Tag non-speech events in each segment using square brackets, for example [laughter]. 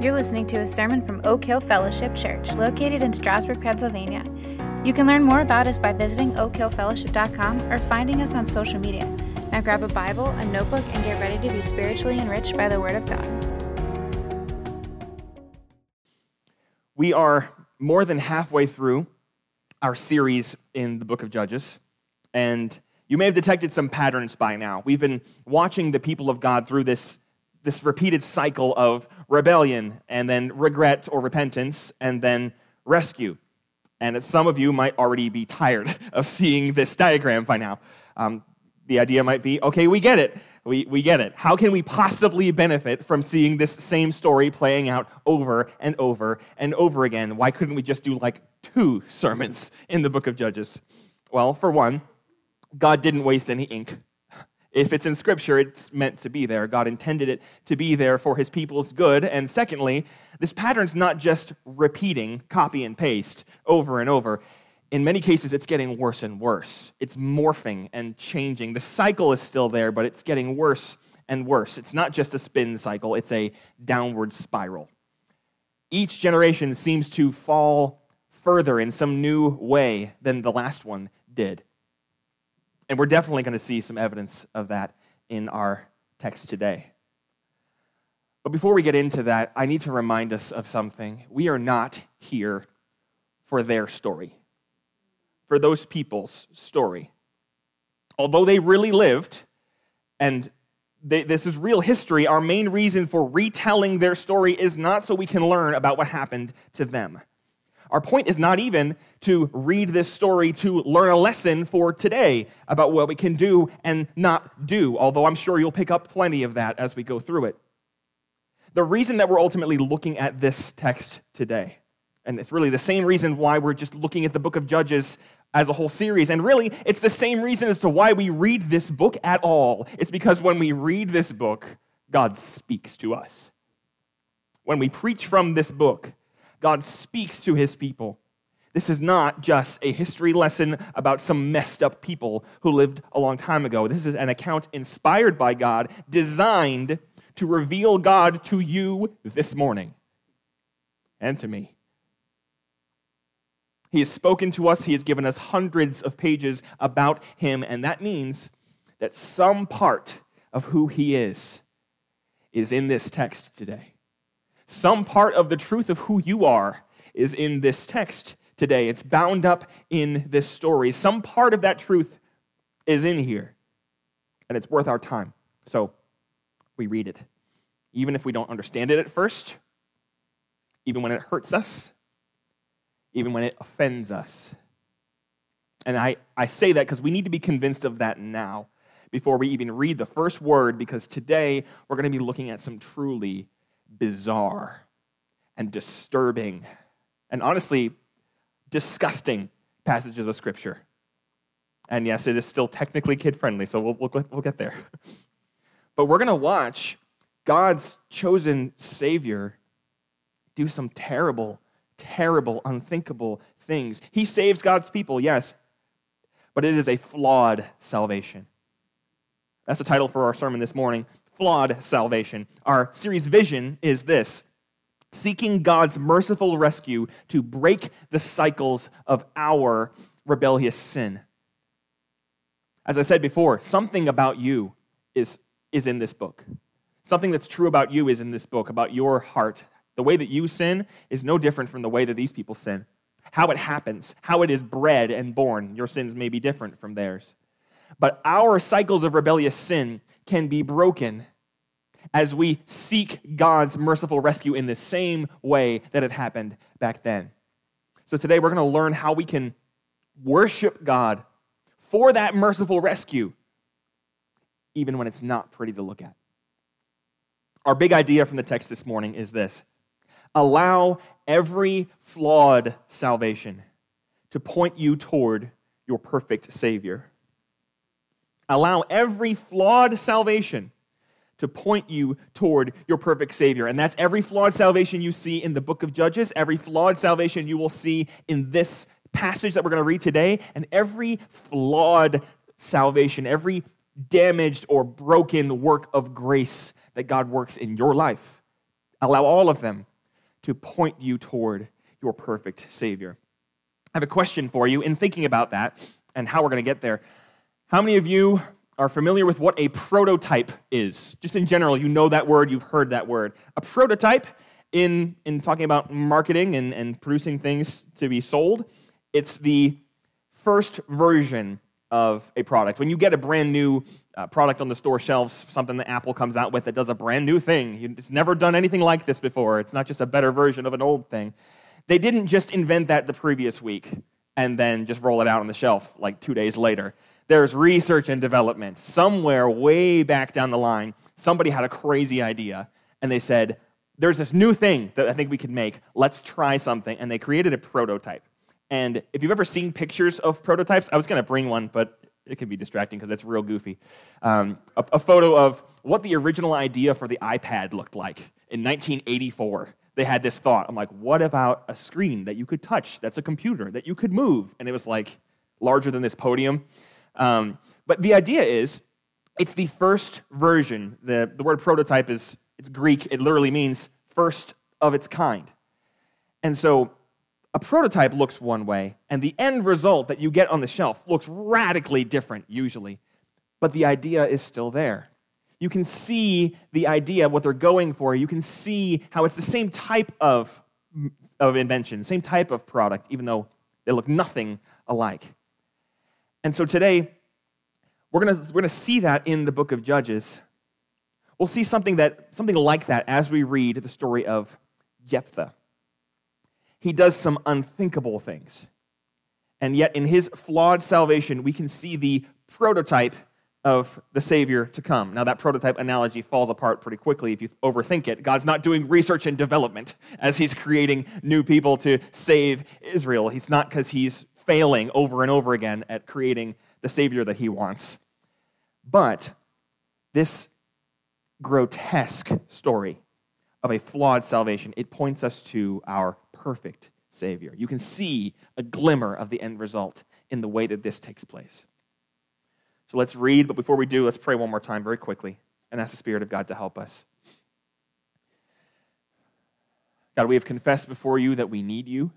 You're listening to a sermon from Oak Hill Fellowship Church, located in Strasburg, Pennsylvania. You can learn more about us by visiting oakhillfellowship.com or finding us on social media. Now grab a Bible, a notebook, and get ready to be spiritually enriched by the Word of God. We are more than halfway through our series in the book of Judges, and you may have detected some patterns by now. We've been watching the people of God through this, this repeated cycle of rebellion, and then regret or repentance, and then rescue. And some of you might already be tired [laughs] of seeing this diagram by now. Um, the idea might be okay, we get it. We, we get it. How can we possibly benefit from seeing this same story playing out over and over and over again? Why couldn't we just do like two [laughs] sermons in the book of Judges? Well, for one, God didn't waste any ink. If it's in Scripture, it's meant to be there. God intended it to be there for His people's good. And secondly, this pattern's not just repeating, copy and paste over and over. In many cases, it's getting worse and worse. It's morphing and changing. The cycle is still there, but it's getting worse and worse. It's not just a spin cycle, it's a downward spiral. Each generation seems to fall further in some new way than the last one did. And we're definitely going to see some evidence of that in our text today. But before we get into that, I need to remind us of something. We are not here for their story, for those people's story. Although they really lived, and they, this is real history, our main reason for retelling their story is not so we can learn about what happened to them. Our point is not even to read this story to learn a lesson for today about what we can do and not do, although I'm sure you'll pick up plenty of that as we go through it. The reason that we're ultimately looking at this text today, and it's really the same reason why we're just looking at the book of Judges as a whole series, and really it's the same reason as to why we read this book at all. It's because when we read this book, God speaks to us. When we preach from this book, God speaks to his people. This is not just a history lesson about some messed up people who lived a long time ago. This is an account inspired by God, designed to reveal God to you this morning and to me. He has spoken to us, He has given us hundreds of pages about Him, and that means that some part of who He is is in this text today. Some part of the truth of who you are is in this text today. It's bound up in this story. Some part of that truth is in here, and it's worth our time. So we read it. Even if we don't understand it at first, even when it hurts us, even when it offends us. And I, I say that because we need to be convinced of that now before we even read the first word, because today we're going to be looking at some truly bizarre and disturbing and honestly disgusting passages of Scripture. And yes, it is still technically kid friendly, so we'll, we'll, we'll get there. [laughs] But we're going to watch God's chosen Savior do some terrible, terrible, unthinkable things. He saves God's people, yes, but it is a flawed salvation. That's the title for our sermon this morning flawed salvation. Our series vision is this seeking God's merciful rescue to break the cycles of our rebellious sin. As I said before, something about you is, is in this book. Something that's true about you is in this book, about your heart. The way that you sin is no different from the way that these people sin. How it happens, how it is bred and born, your sins may be different from theirs. But our cycles of rebellious sin can be broken as we seek God's merciful rescue in the same way that it happened back then. So today we're going to learn how we can worship God for that merciful rescue, even when it's not pretty to look at. Our big idea from the text this morning is this allow every flawed salvation to point you toward your perfect Savior allow every flawed salvation to point you toward your perfect Savior. And that's every flawed salvation you see in the book of Judges, every flawed salvation you will see in this passage that we're going to read today, and every flawed salvation, every damaged or broken work of grace that God works in your life. Allow all of them to point you toward your perfect Savior. I have a question for you in thinking about that and how we're going to get there. How many of you are familiar with what a prototype is? Just in general, you know that word, you've heard that word. A prototype, in, in talking about marketing and, and producing things to be sold, it's the first version of a product. When you get a brand new uh, product on the store shelves, something that Apple comes out with that does a brand new thing, it's never done anything like this before. It's not just a better version of an old thing. They didn't just invent that the previous week and then just roll it out on the shelf like two days later. There's research and development. Somewhere way back down the line, somebody had a crazy idea and they said, There's this new thing that I think we could make. Let's try something. And they created a prototype. And if you've ever seen pictures of prototypes, I was going to bring one, but it can be distracting because it's real goofy. Um, a, a, photo of what the original idea for the iPad looked like in 1984. They had this thought. I'm like, what about a screen that you could touch that's a computer that you could move? And it was like larger than this podium. Um, but the idea is it's the first version. The, the word prototype is it's Greek, it literally means first of its kind. And so a prototype looks one way, and the end result that you get on the shelf looks radically different, usually. But the idea is still there. You can see the idea, what they're going for. You can see how it's the same type of, of invention, same type of product, even though they look nothing alike. And so today, we're going we're gonna see that in the book of Judges. We'll see something, that, something like that as we read the story of Jephthah he does some unthinkable things. And yet, in his flawed salvation, we can see the prototype of the Savior to come. Now, that prototype analogy falls apart pretty quickly if you overthink it. God's not doing research and development as he's creating new people to save Israel. He's not because he's failing over and over again at creating the Savior that he wants. But this grotesque story of a flawed salvation, it points us to our perfect Savior. You can see a glimmer of the end result in the way that this takes place. So let's read, but before we do, let's pray one more time very quickly and ask the Spirit of God to help us. God, we have confessed before you that we need you.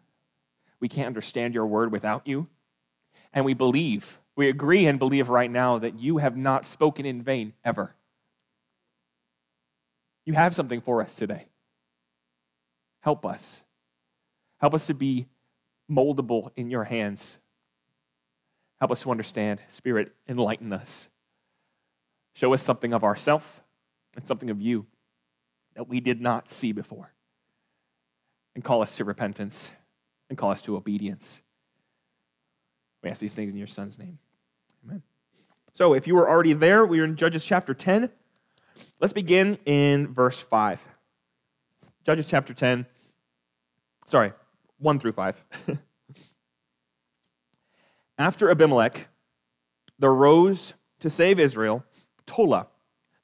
We can't understand your word without you. And we believe, we agree and believe right now that you have not spoken in vain ever. You have something for us today. Help us. Help us to be moldable in your hands. Help us to understand. Spirit, enlighten us. Show us something of ourself and something of you that we did not see before. And call us to repentance and call us to obedience. We ask these things in your Son's name. Amen. So, if you were already there, we are in Judges chapter 10. Let's begin in verse 5. Judges chapter 10. Sorry, 1 through 5. [laughs] After Abimelech, there rose to save Israel Tola,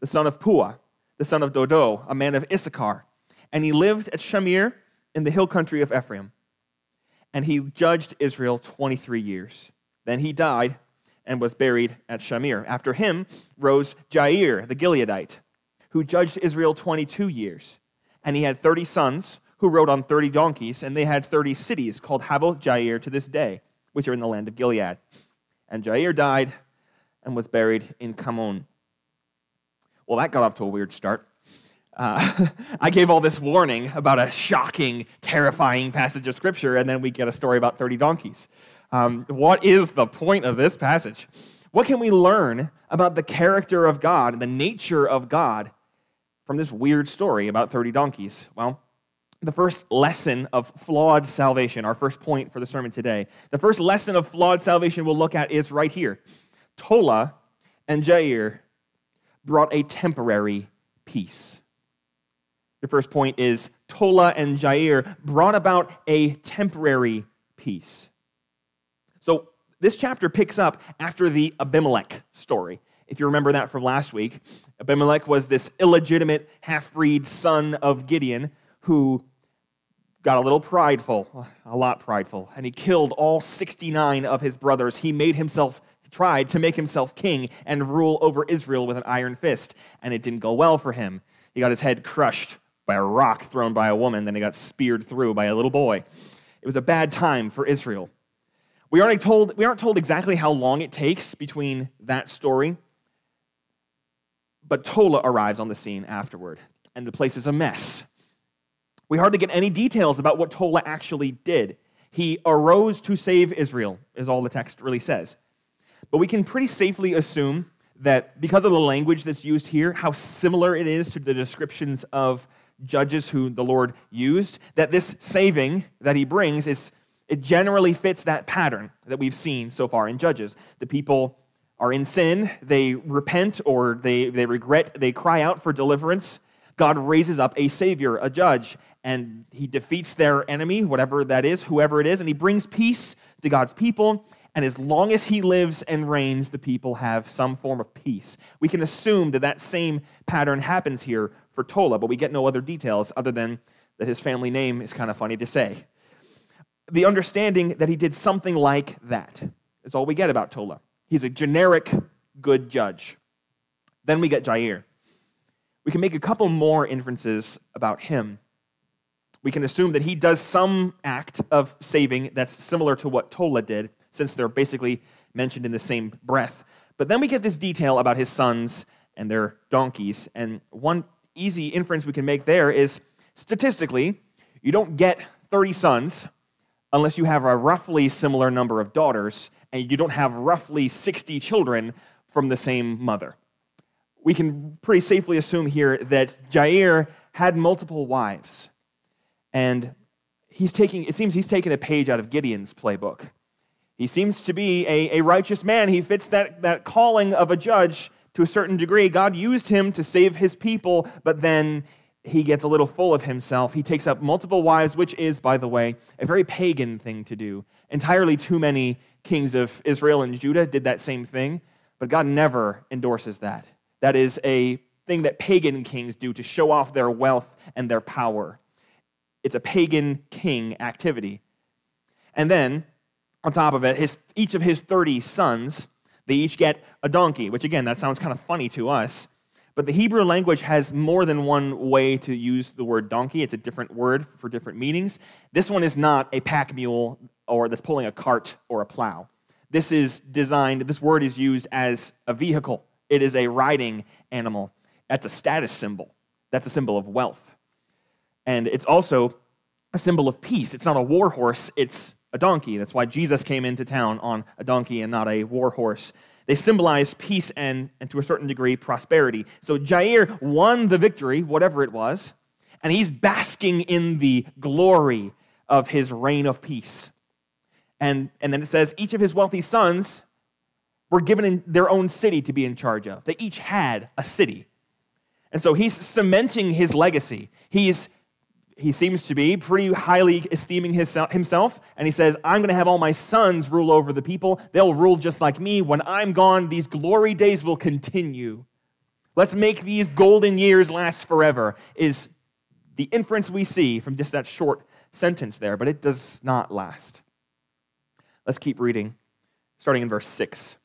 the son of Puah, the son of Dodo, a man of Issachar. And he lived at Shamir in the hill country of Ephraim. And he judged Israel 23 years. Then he died and was buried at Shamir. After him rose Jair, the Gileadite, who judged Israel 22 years. And he had 30 sons who rode on 30 donkeys, and they had 30 cities called Havoth Jair to this day, which are in the land of Gilead. And Jair died and was buried in Kamon. Well, that got off to a weird start. Uh, [laughs] I gave all this warning about a shocking, terrifying passage of Scripture, and then we get a story about 30 donkeys. Um, what is the point of this passage? What can we learn about the character of God and the nature of God from this weird story about 30 donkeys? Well, the first lesson of flawed salvation, our first point for the sermon today. The first lesson of flawed salvation we'll look at is right here. Tola and Jair brought a temporary peace. The first point is Tola and Jair brought about a temporary peace. So this chapter picks up after the Abimelech story. If you remember that from last week, Abimelech was this illegitimate half breed son of Gideon who got a little prideful, a lot prideful, and he killed all 69 of his brothers. He made himself, tried to make himself king and rule over Israel with an iron fist, and it didn't go well for him. He got his head crushed by a rock thrown by a woman, then he got speared through by a little boy. It was a bad time for Israel. We aren't told, we aren't told exactly how long it takes between that story, but Tola arrives on the scene afterward, and the place is a mess. We hardly get any details about what Tola actually did. He arose to save Israel, is all the text really says. But we can pretty safely assume that because of the language that's used here, how similar it is to the descriptions of judges who the Lord used, that this saving that he brings is it generally fits that pattern that we've seen so far in Judges. The people are in sin, they repent or they, they regret, they cry out for deliverance. God raises up a savior, a judge, and he defeats their enemy, whatever that is, whoever it is, and he brings peace to God's people. And as long as he lives and reigns, the people have some form of peace. We can assume that that same pattern happens here for Tola, but we get no other details other than that his family name is kind of funny to say the understanding that he did something like that is all we get about Tola. He's a generic good judge. Then we get Jair. We can make a couple more inferences about him. We can assume that he does some act of saving that's similar to what Tola did, since they're basically mentioned in the same breath. But then we get this detail about his sons and their donkeys. And one easy inference we can make there is statistically, you don't get 30 sons unless you have a roughly similar number of daughters and you don't have roughly 60 children from the same mother. We can pretty safely assume here that Jair had multiple wives. And he's taking, it seems he's taken a page out of Gideon's playbook. He seems to be a, a righteous man. He fits that, that calling of a judge to a certain degree. God used him to save his people, but then he gets a little full of himself. He takes up multiple wives, which is, by the way, a very pagan thing to do. Entirely too many kings of Israel and Judah did that same thing, but God never endorses that. That is a thing that pagan kings do to show off their wealth and their power. It's a pagan king activity. And then, on top of it, his, each of his 30 sons, they each get a donkey, which again, that sounds kind of funny to us. But the Hebrew language has more than one way to use the word donkey. It's a different word for different meanings. This one is not a pack mule or that's pulling a cart or a plow. This is designed, this word is used as a vehicle. It is a riding animal. That's a status symbol. That's a symbol of wealth. And it's also a symbol of peace. It's not a war horse, it's a donkey. That's why Jesus came into town on a donkey and not a war horse. They symbolize peace and, and to a certain degree, prosperity. So Jair won the victory, whatever it was, and he's basking in the glory of his reign of peace. And, and then it says each of his wealthy sons were given their own city to be in charge of. They each had a city. And so he's cementing his legacy. He's he seems to be pretty highly esteeming his, himself, and he says, I'm going to have all my sons rule over the people. They'll rule just like me. When I'm gone, these glory days will continue. Let's make these golden years last forever, is the inference we see from just that short sentence there, but it does not last. Let's keep reading, starting in verse 6.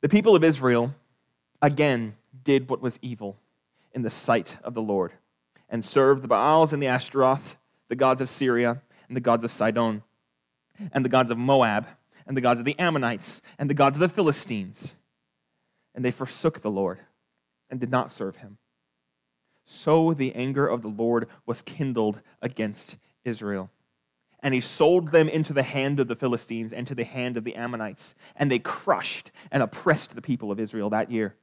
The people of Israel again did what was evil in the sight of the Lord and served the Baals and the Ashtaroth, the gods of Syria and the gods of Sidon, and the gods of Moab, and the gods of the Ammonites, and the gods of the Philistines. And they forsook the Lord and did not serve him. So the anger of the Lord was kindled against Israel. And he sold them into the hand of the Philistines and to the hand of the Ammonites. And they crushed and oppressed the people of Israel that year.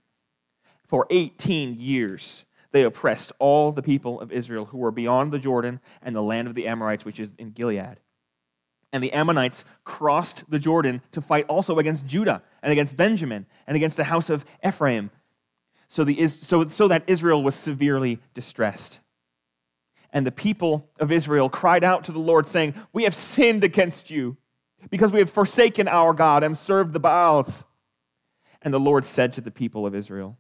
For 18 years, they oppressed all the people of Israel who were beyond the Jordan and the land of the Amorites, which is in Gilead. And the Ammonites crossed the Jordan to fight also against Judah and against Benjamin and against the house of Ephraim, so, the, so, so that Israel was severely distressed. And the people of Israel cried out to the Lord, saying, We have sinned against you because we have forsaken our God and served the Baals. And the Lord said to the people of Israel,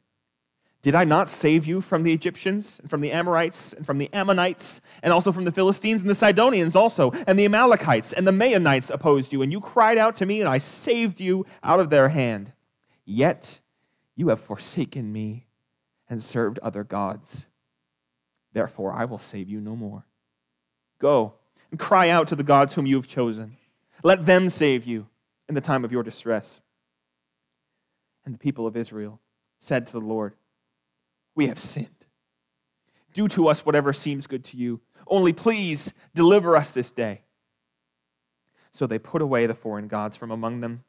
did I not save you from the Egyptians, and from the Amorites, and from the Ammonites, and also from the Philistines, and the Sidonians also, and the Amalekites, and the Maonites opposed you, and you cried out to me, and I saved you out of their hand. Yet you have forsaken me and served other gods. Therefore, I will save you no more. Go and cry out to the gods whom you have chosen. Let them save you in the time of your distress. And the people of Israel said to the Lord, We have sinned. Do to us whatever seems good to you. Only please deliver us this day. So they put away the foreign gods from among them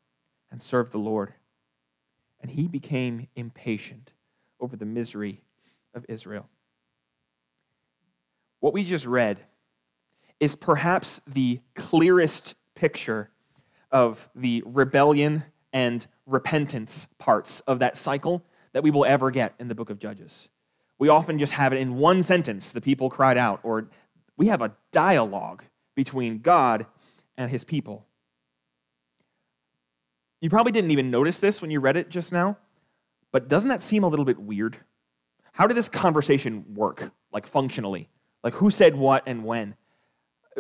and served the Lord. And he became impatient over the misery of Israel. What we just read is perhaps the clearest picture of the rebellion and repentance parts of that cycle that we will ever get in the book of Judges. We often just have it in one sentence the people cried out, or we have a dialogue between God and his people. You probably didn't even notice this when you read it just now, but doesn't that seem a little bit weird? How did this conversation work, like functionally? Like who said what and when?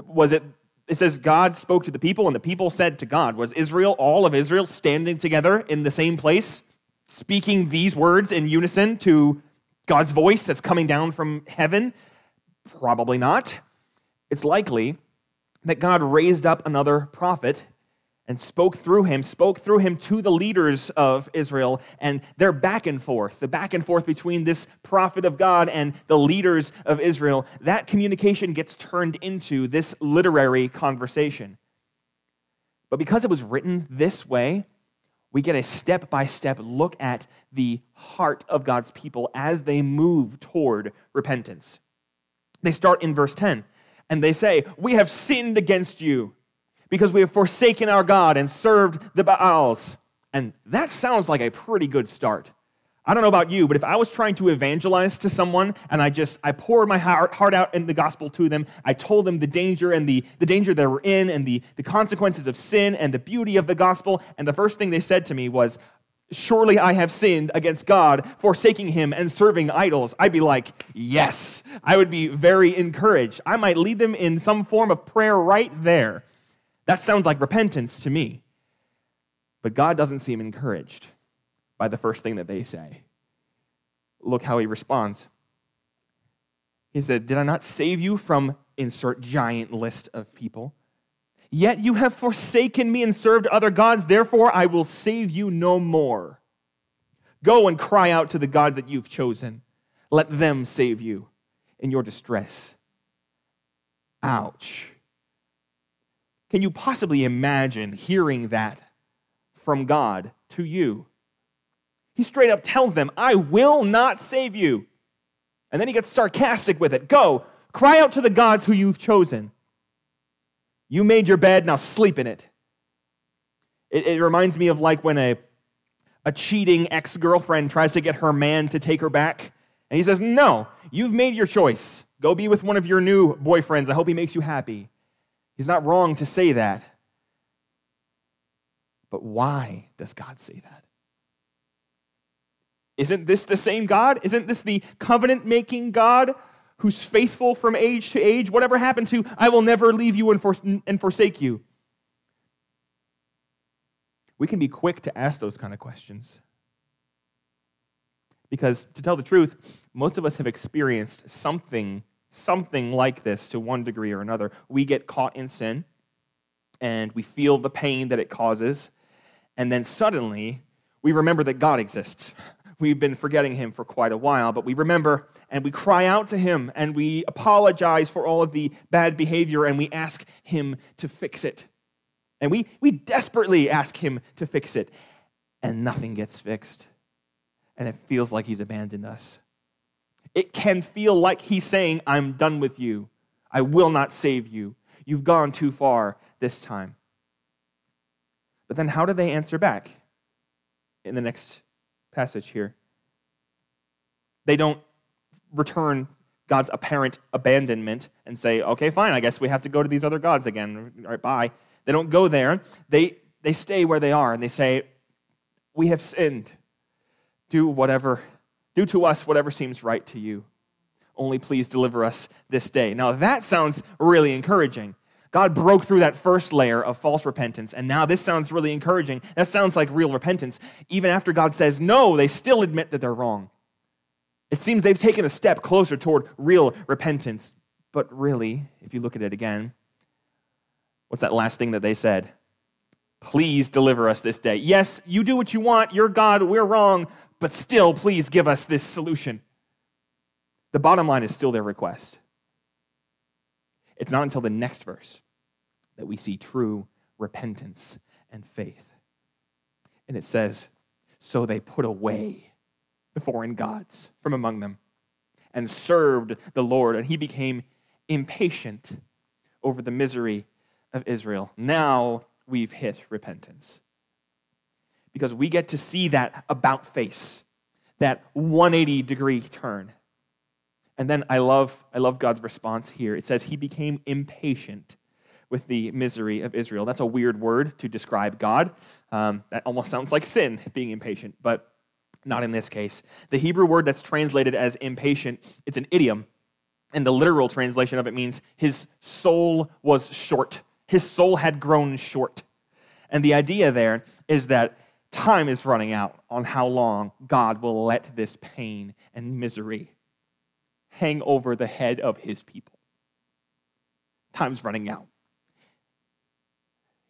Was it, it says God spoke to the people and the people said to God. Was Israel, all of Israel, standing together in the same place, speaking these words in unison to God's voice that's coming down from heaven? Probably not. It's likely that God raised up another prophet and spoke through him, spoke through him to the leaders of Israel, and they're back and forth, the back and forth between this prophet of God and the leaders of Israel, that communication gets turned into this literary conversation. But because it was written this way, we get a step by step look at the heart of God's people as they move toward repentance. They start in verse 10 and they say, We have sinned against you because we have forsaken our God and served the Baals. And that sounds like a pretty good start. I don't know about you, but if I was trying to evangelize to someone and I just I poured my heart, heart out in the gospel to them, I told them the danger and the, the danger they were in and the, the consequences of sin and the beauty of the gospel, and the first thing they said to me was, Surely I have sinned against God, forsaking him and serving idols. I'd be like, Yes. I would be very encouraged. I might lead them in some form of prayer right there. That sounds like repentance to me. But God doesn't seem encouraged by the first thing that they say. Look how he responds. He said, Did I not save you from insert giant list of people? Yet you have forsaken me and served other gods, therefore I will save you no more. Go and cry out to the gods that you've chosen. Let them save you in your distress. Ouch. Can you possibly imagine hearing that from God to you? He straight up tells them, I will not save you. And then he gets sarcastic with it. Go, cry out to the gods who you've chosen. You made your bed, now sleep in it. It, it reminds me of like when a, a cheating ex girlfriend tries to get her man to take her back. And he says, No, you've made your choice. Go be with one of your new boyfriends. I hope he makes you happy. He's not wrong to say that. But why does God say that? Isn't this the same God? Isn't this the covenant making God who's faithful from age to age? Whatever happened to, I will never leave you and, and forsake you. We can be quick to ask those kind of questions. Because to tell the truth, most of us have experienced something something like this to one degree or another. We get caught in sin and we feel the pain that it causes, and then suddenly we remember that God exists. We've been forgetting him for quite a while, but we remember and we cry out to him and we apologize for all of the bad behavior and we ask him to fix it. And we, we desperately ask him to fix it, and nothing gets fixed. And it feels like he's abandoned us. It can feel like he's saying, I'm done with you. I will not save you. You've gone too far this time. But then how do they answer back in the next passage here? They don't return God's apparent abandonment and say, okay, fine, I guess we have to go to these other gods again. All right, bye. They don't go there. They, they stay where they are and they say, we have sinned. Do whatever do to us whatever seems right to you. Only please deliver us this day. Now, that sounds really encouraging. God broke through that first layer of false repentance, and now this sounds really encouraging. That sounds like real repentance. Even after God says no, they still admit that they're wrong. It seems they've taken a step closer toward real repentance. But really, if you look at it again, what's that last thing that they said? Please deliver us this day. Yes, you do what you want. You're God. We're wrong. But still, please give us this solution. The bottom line is still their request. It's not until the next verse that we see true repentance and faith. And it says, So they put away the foreign gods from among them and served the Lord, and he became impatient over the misery of Israel. Now we've hit repentance. Because we get to see that about face, that 180 degree turn. And then I love, I love God's response here. It says, He became impatient with the misery of Israel. That's a weird word to describe God. Um, that almost sounds like sin, being impatient, but not in this case. The Hebrew word that's translated as impatient, it's an idiom. And the literal translation of it means his soul was short. His soul had grown short. And the idea there is that time is running out on how long God will let this pain and misery hang over the head of his people. Time's running out.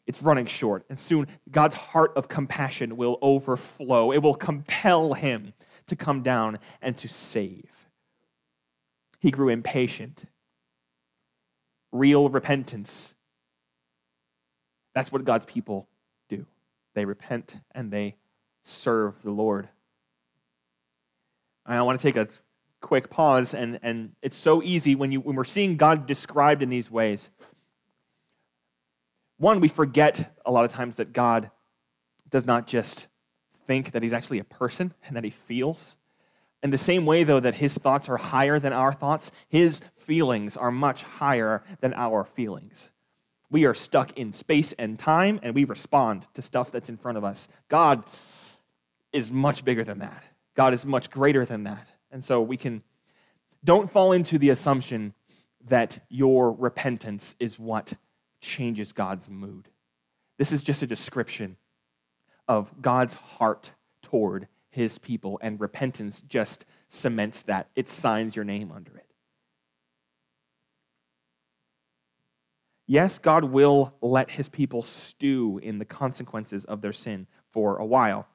It's running short. And soon, God's heart of compassion will overflow. It will compel him to come down and to save. He grew impatient. Real repentance. That's what God's people do. They repent and they serve the Lord. I want to take a quick pause, and, and it's so easy when, you, when we're seeing God described in these ways. One, we forget a lot of times that God does not just think that he's actually a person and that he feels. In the same way, though, that his thoughts are higher than our thoughts, his feelings are much higher than our feelings. We are stuck in space and time, and we respond to stuff that's in front of us. God is much bigger than that. God is much greater than that. And so we can, don't fall into the assumption that your repentance is what changes God's mood. This is just a description of God's heart toward his people, and repentance just cements that. It signs your name under it. Yes, God will let his people stew in the consequences of their sin for a while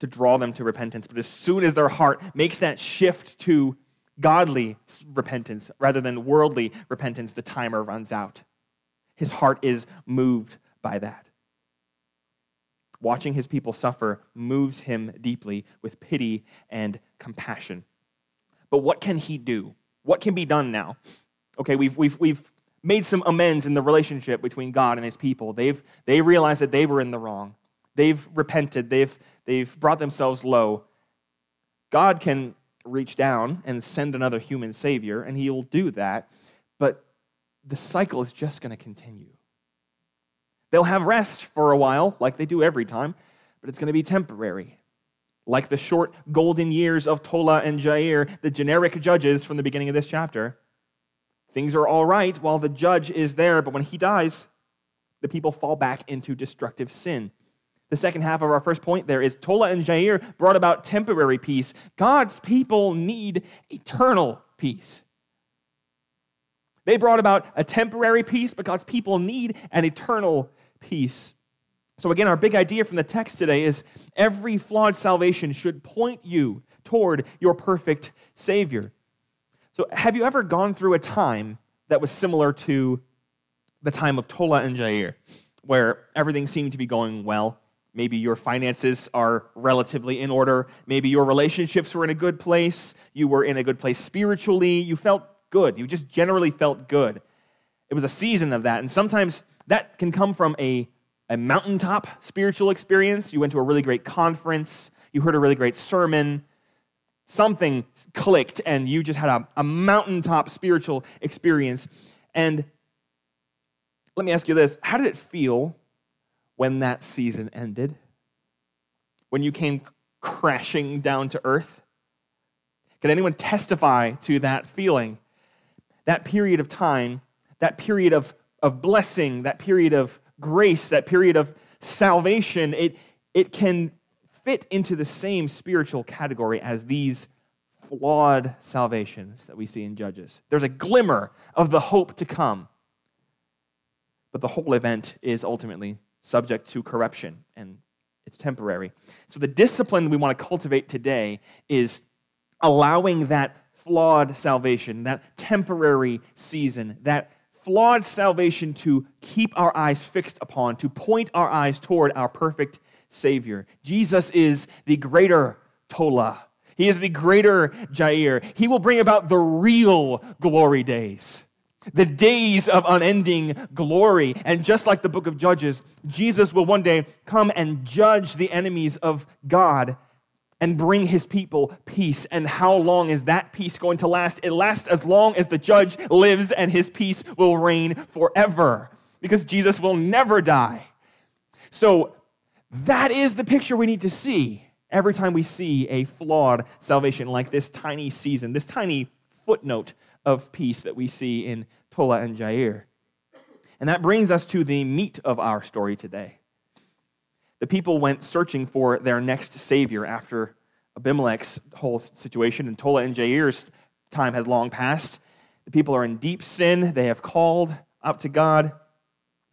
to draw them to repentance. But as soon as their heart makes that shift to godly repentance rather than worldly repentance, the timer runs out. His heart is moved by that. Watching his people suffer moves him deeply with pity and compassion. But what can he do? What can be done now? Okay, we've, we've, we've made some amends in the relationship between God and his people. They've, they realized that they were in the wrong. They've repented. They've, they've brought themselves low. God can reach down and send another human savior, and he will do that. But the cycle is just going to continue. They'll have rest for a while, like they do every time, but it's going to be temporary. Like the short golden years of Tola and Jair, the generic judges from the beginning of this chapter. Things are all right while the judge is there, but when he dies, the people fall back into destructive sin. The second half of our first point there is Tola and Jair brought about temporary peace. God's people need eternal peace. They brought about a temporary peace, but God's people need an eternal peace. So, again, our big idea from the text today is every flawed salvation should point you toward your perfect Savior. So, have you ever gone through a time that was similar to the time of Tola and Jair, where everything seemed to be going well? Maybe your finances are relatively in order. Maybe your relationships were in a good place. You were in a good place spiritually. You felt good. You just generally felt good. It was a season of that. And sometimes that can come from a, a mountaintop spiritual experience. You went to a really great conference, you heard a really great sermon, something clicked, and you just had a, a mountaintop spiritual experience. And let me ask you this how did it feel when that season ended? When you came crashing down to earth? Can anyone testify to that feeling? that period of time, that period of, of blessing, that period of grace, that period of salvation, it, it can fit into the same spiritual category as these flawed salvations that we see in Judges. There's a glimmer of the hope to come. But the whole event is ultimately subject to corruption and it's temporary. So the discipline we want to cultivate today is allowing that flawed salvation, that temporary season, that flawed salvation to keep our eyes fixed upon, to point our eyes toward our perfect Savior. Jesus is the greater Tola. He is the greater Jair. He will bring about the real glory days the days of unending glory. And just like the book of Judges, Jesus will one day come and judge the enemies of God and bring his people peace. And how long is that peace going to last? It lasts as long as the judge lives, and his peace will reign forever because Jesus will never die. So, that is the picture we need to see every time we see a flawed salvation like this tiny season, this tiny footnote of peace that we see in Tola and Jair. And that brings us to the meat of our story today. The people went searching for their next savior after Abimelech's whole situation, and Tola and Jair's time has long passed. The people are in deep sin. They have called up to God.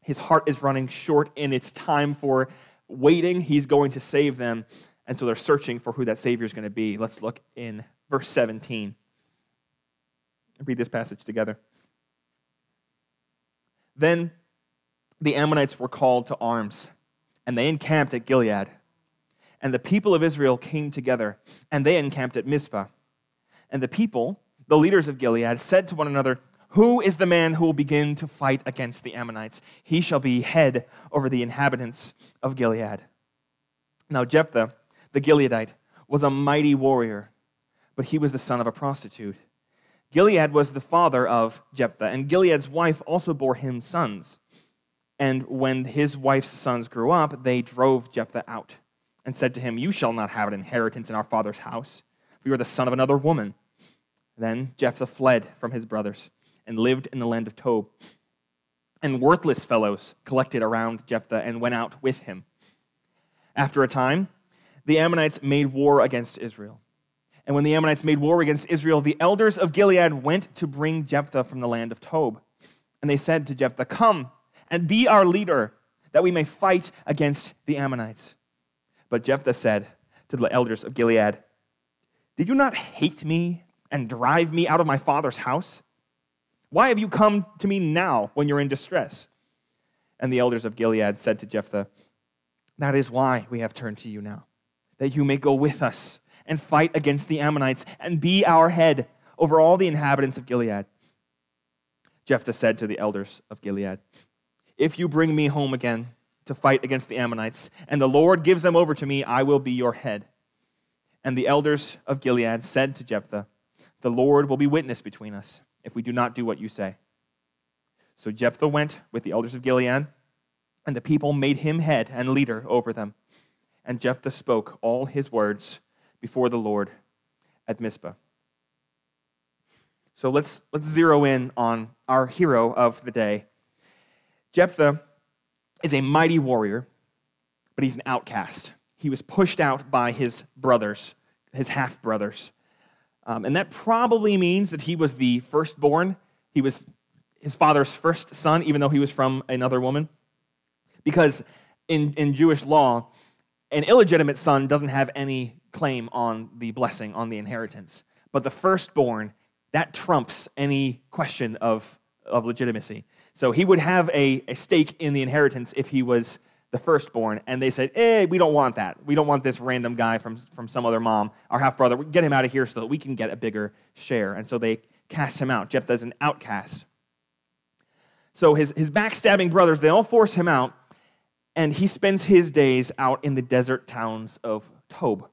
His heart is running short in its time for waiting. He's going to save them. And so they're searching for who that Savior is going to be. Let's look in verse 17. Read this passage together. Then the Ammonites were called to arms, and they encamped at Gilead. And the people of Israel came together, and they encamped at Mizpah. And the people, the leaders of Gilead, said to one another, Who is the man who will begin to fight against the Ammonites? He shall be head over the inhabitants of Gilead. Now, Jephthah, the Gileadite, was a mighty warrior, but he was the son of a prostitute Gilead was the father of Jephthah, and Gilead's wife also bore him sons. And when his wife's sons grew up, they drove Jephthah out and said to him, You shall not have an inheritance in our father's house, for you are the son of another woman. Then Jephthah fled from his brothers and lived in the land of Tob. And worthless fellows collected around Jephthah and went out with him. After a time, the Ammonites made war against Israel. And when the Ammonites made war against Israel, the elders of Gilead went to bring Jephthah from the land of Tob. And they said to Jephthah, Come and be our leader, that we may fight against the Ammonites. But Jephthah said to the elders of Gilead, Did you not hate me and drive me out of my father's house? Why have you come to me now when you're in distress? And the elders of Gilead said to Jephthah, That is why we have turned to you now, that you may go with us and fight against the Ammonites and be our head over all the inhabitants of Gilead. Jephthah said to the elders of Gilead, If you bring me home again to fight against the Ammonites, and the Lord gives them over to me, I will be your head. And the elders of Gilead said to Jephthah, The Lord will be witness between us if we do not do what you say. So Jephthah went with the elders of Gilead, and the people made him head and leader over them. And Jephthah spoke all his words before the Lord at Mizpah. So let's, let's zero in on our hero of the day. Jephthah is a mighty warrior, but he's an outcast. He was pushed out by his brothers, his half brothers. Um, and that probably means that he was the firstborn. He was his father's first son, even though he was from another woman. Because in, in Jewish law, an illegitimate son doesn't have any claim on the blessing, on the inheritance. But the firstborn, that trumps any question of, of legitimacy. So he would have a, a stake in the inheritance if he was the firstborn. And they said, eh, we don't want that. We don't want this random guy from, from some other mom, our half brother. Get him out of here so that we can get a bigger share. And so they cast him out. Jephthah's an outcast. So his, his backstabbing brothers, they all force him out, and he spends his days out in the desert towns of Tob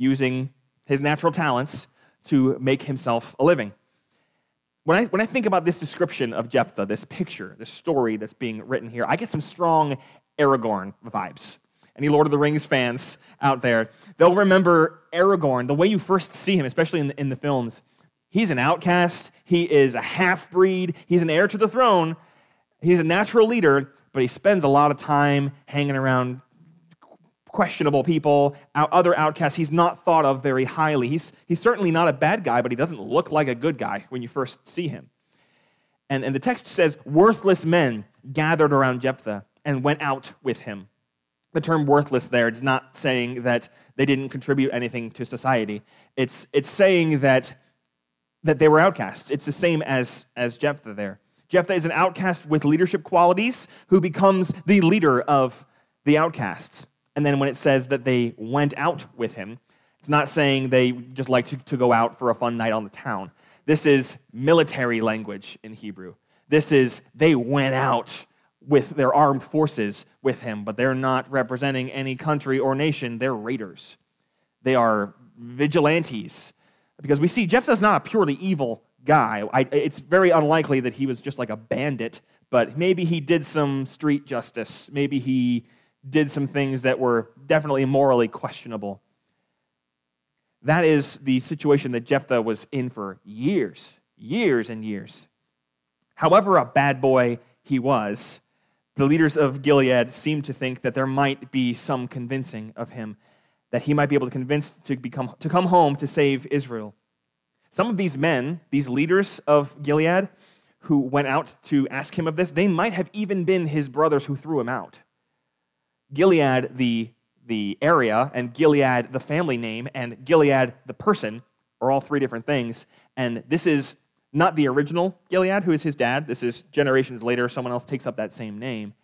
using his natural talents to make himself a living. When I, when I think about this description of Jephthah, this picture, this story that's being written here, I get some strong Aragorn vibes. Any Lord of the Rings fans out there, they'll remember Aragorn, the way you first see him, especially in the, in the films. He's an outcast, he is a half breed, he's an heir to the throne, he's a natural leader, but he spends a lot of time hanging around questionable people, other outcasts, he's not thought of very highly. He's, he's certainly not a bad guy, but he doesn't look like a good guy when you first see him. And, and the text says, worthless men gathered around Jephthah and went out with him. The term worthless there is not saying that they didn't contribute anything to society. It's, it's saying that, that they were outcasts. It's the same as, as Jephthah there. Jephthah is an outcast with leadership qualities who becomes the leader of the outcasts. And then when it says that they went out with him, it's not saying they just like to, to go out for a fun night on the town. This is military language in Hebrew. This is they went out with their armed forces with him, but they're not representing any country or nation. They're raiders. They are vigilantes. Because we see Jephthah's not a purely evil guy. I, it's very unlikely that he was just like a bandit, but maybe he did some street justice. Maybe he did some things that were definitely morally questionable. That is the situation that Jephthah was in for years, years and years. However, a bad boy he was, the leaders of Gilead seemed to think that there might be some convincing of him, that he might be able to convince to, become, to come home to save Israel. Some of these men, these leaders of Gilead, who went out to ask him of this, they might have even been his brothers who threw him out. Gilead, the, the area, and Gilead, the family name, and Gilead, the person, are all three different things. And this is not the original Gilead, who is his dad. This is generations later, someone else takes up that same name.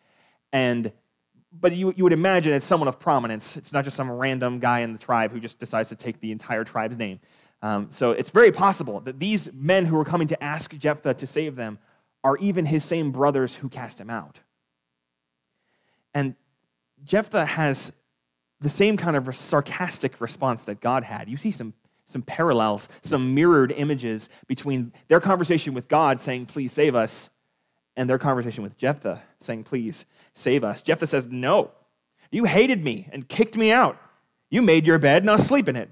And but you, you would imagine it's someone of prominence. It's not just some random guy in the tribe who just decides to take the entire tribe's name. Um, so it's very possible that these men who are coming to ask Jephthah to save them are even his same brothers who cast him out. And Jephthah has the same kind of sarcastic response that God had. You see some, some parallels, some mirrored images between their conversation with God saying, Please save us, and their conversation with Jephthah saying, Please save us. Jephthah says, No. You hated me and kicked me out. You made your bed, now sleep in it.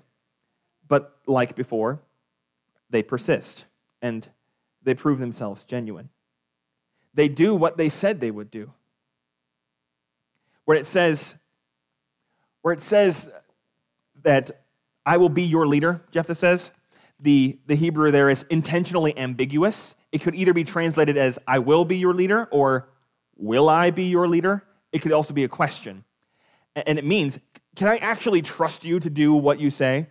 But like before, they persist and they prove themselves genuine. They do what they said they would do where it says, where it says that I will be your leader, Jephthah says, the, the Hebrew there is intentionally ambiguous. It could either be translated as I will be your leader or will I be your leader? It could also be a question. And it means, can I actually trust you to do what you say?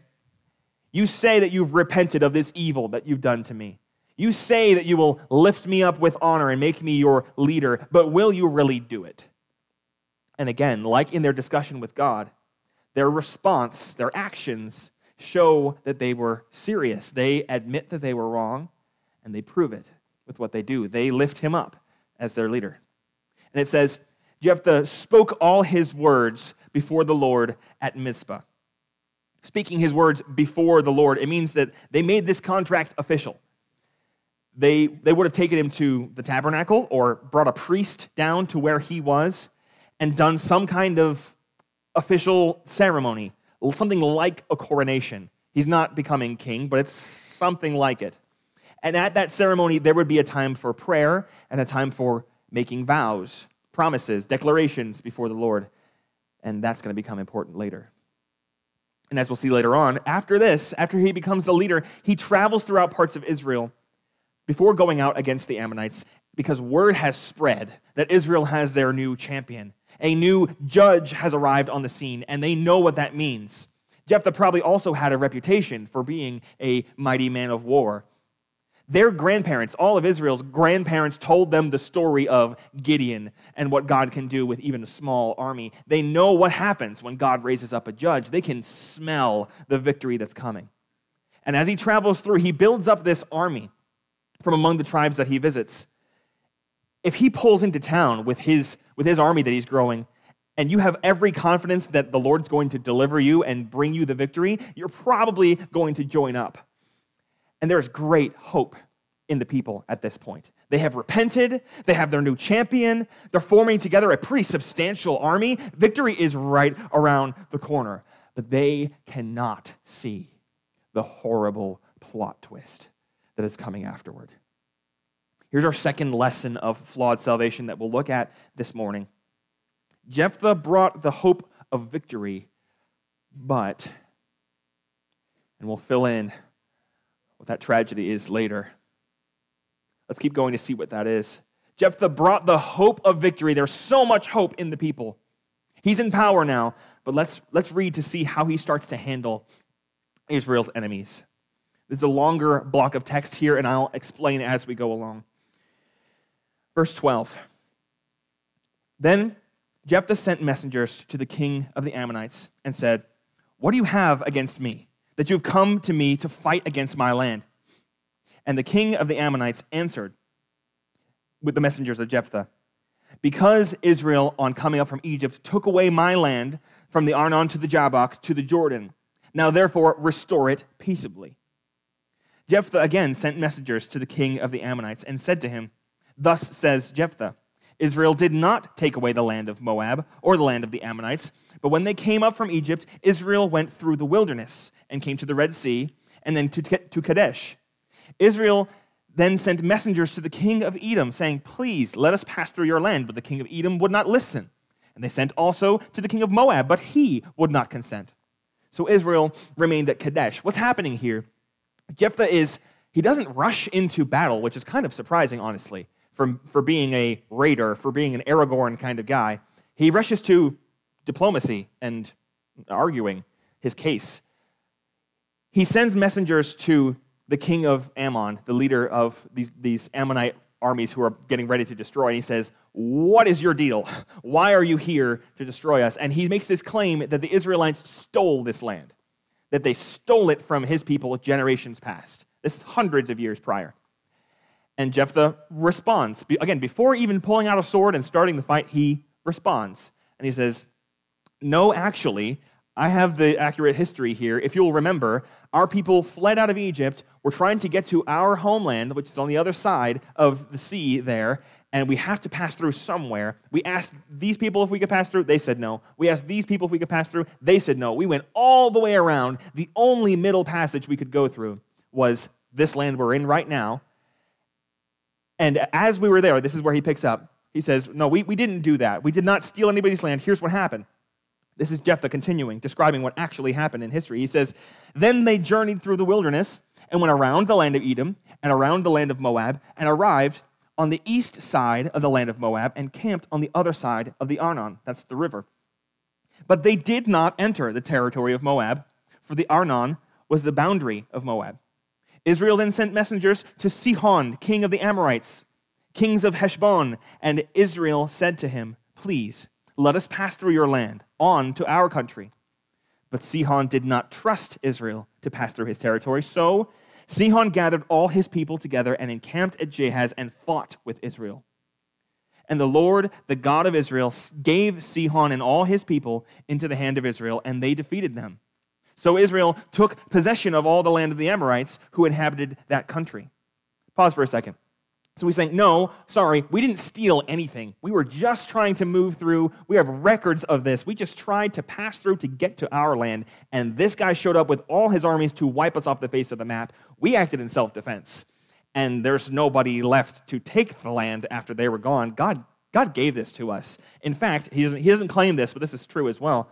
You say that you've repented of this evil that you've done to me. You say that you will lift me up with honor and make me your leader, but will you really do it? And again, like in their discussion with God, their response, their actions show that they were serious. They admit that they were wrong, and they prove it with what they do. They lift him up as their leader. And it says, Jephthah spoke all his words before the Lord at Mizpah. Speaking his words before the Lord, it means that they made this contract official. They, they would have taken him to the tabernacle or brought a priest down to where he was and done some kind of official ceremony, something like a coronation. He's not becoming king, but it's something like it. And at that ceremony, there would be a time for prayer and a time for making vows, promises, declarations before the Lord. And that's going to become important later. And as we'll see later on, after this, after he becomes the leader, he travels throughout parts of Israel before going out against the Ammonites because word has spread that Israel has their new champion. A new judge has arrived on the scene, and they know what that means. Jephthah probably also had a reputation for being a mighty man of war. Their grandparents, all of Israel's grandparents, told them the story of Gideon and what God can do with even a small army. They know what happens when God raises up a judge. They can smell the victory that's coming. And as he travels through, he builds up this army from among the tribes that he visits if he pulls into town with his, with his army that he's growing, and you have every confidence that the Lord's going to deliver you and bring you the victory, you're probably going to join up. And there's great hope in the people at this point. They have repented, they have their new champion, they're forming together a pretty substantial army. Victory is right around the corner, but they cannot see the horrible plot twist that is coming afterward. Here's our second lesson of flawed salvation that we'll look at this morning. Jephthah brought the hope of victory, but, and we'll fill in what that tragedy is later. Let's keep going to see what that is. Jephthah brought the hope of victory. There's so much hope in the people. He's in power now, but let's, let's read to see how he starts to handle Israel's enemies. There's a longer block of text here, and I'll explain as we go along. Verse 12. Then Jephthah sent messengers to the king of the Ammonites and said, What do you have against me, that you have come to me to fight against my land? And the king of the Ammonites answered with the messengers of Jephthah, Because Israel, on coming up from Egypt, took away my land from the Arnon to the Jabbok to the Jordan, now therefore restore it peaceably. Jephthah again sent messengers to the king of the Ammonites and said to him, Thus says Jephthah, Israel did not take away the land of Moab or the land of the Ammonites, but when they came up from Egypt, Israel went through the wilderness and came to the Red Sea and then to, to Kadesh. Israel then sent messengers to the king of Edom, saying, Please let us pass through your land. But the king of Edom would not listen. And they sent also to the king of Moab, but he would not consent. So Israel remained at Kadesh. What's happening here? Jephthah is, he doesn't rush into battle, which is kind of surprising, honestly, for, for being a raider, for being an Aragorn kind of guy. He rushes to diplomacy and arguing his case. He sends messengers to the king of Ammon, the leader of these, these Ammonite armies who are getting ready to destroy. And he says, What is your deal? Why are you here to destroy us? And he makes this claim that the Israelites stole this land, that they stole it from his people generations past. This is hundreds of years prior. And Jephthah responds. Again, before even pulling out a sword and starting the fight, he responds. And he says, No, actually, I have the accurate history here. If you'll remember, our people fled out of Egypt. We're trying to get to our homeland, which is on the other side of the sea there, and we have to pass through somewhere. We asked these people if we could pass through. They said no. We asked these people if we could pass through. They said no. We went all the way around. The only middle passage we could go through was this land we're in right now. And as we were there, this is where he picks up. He says, No, we, we didn't do that. We did not steal anybody's land. Here's what happened. This is Jephthah continuing, describing what actually happened in history. He says, Then they journeyed through the wilderness and went around the land of Edom and around the land of Moab and arrived on the east side of the land of Moab and camped on the other side of the Arnon. That's the river. But they did not enter the territory of Moab, for the Arnon was the boundary of Moab. Israel then sent messengers to Sihon, king of the Amorites, kings of Heshbon, and Israel said to him, Please, let us pass through your land, on to our country. But Sihon did not trust Israel to pass through his territory, so Sihon gathered all his people together and encamped at Jahaz and fought with Israel. And the Lord, the God of Israel, gave Sihon and all his people into the hand of Israel, and they defeated them. So Israel took possession of all the land of the Amorites who inhabited that country. Pause for a second. So he's saying, no, sorry, we didn't steal anything. We were just trying to move through. We have records of this. We just tried to pass through to get to our land. And this guy showed up with all his armies to wipe us off the face of the map. We acted in self defense. And there's nobody left to take the land after they were gone. God, God gave this to us. In fact, he doesn't, he doesn't claim this, but this is true as well.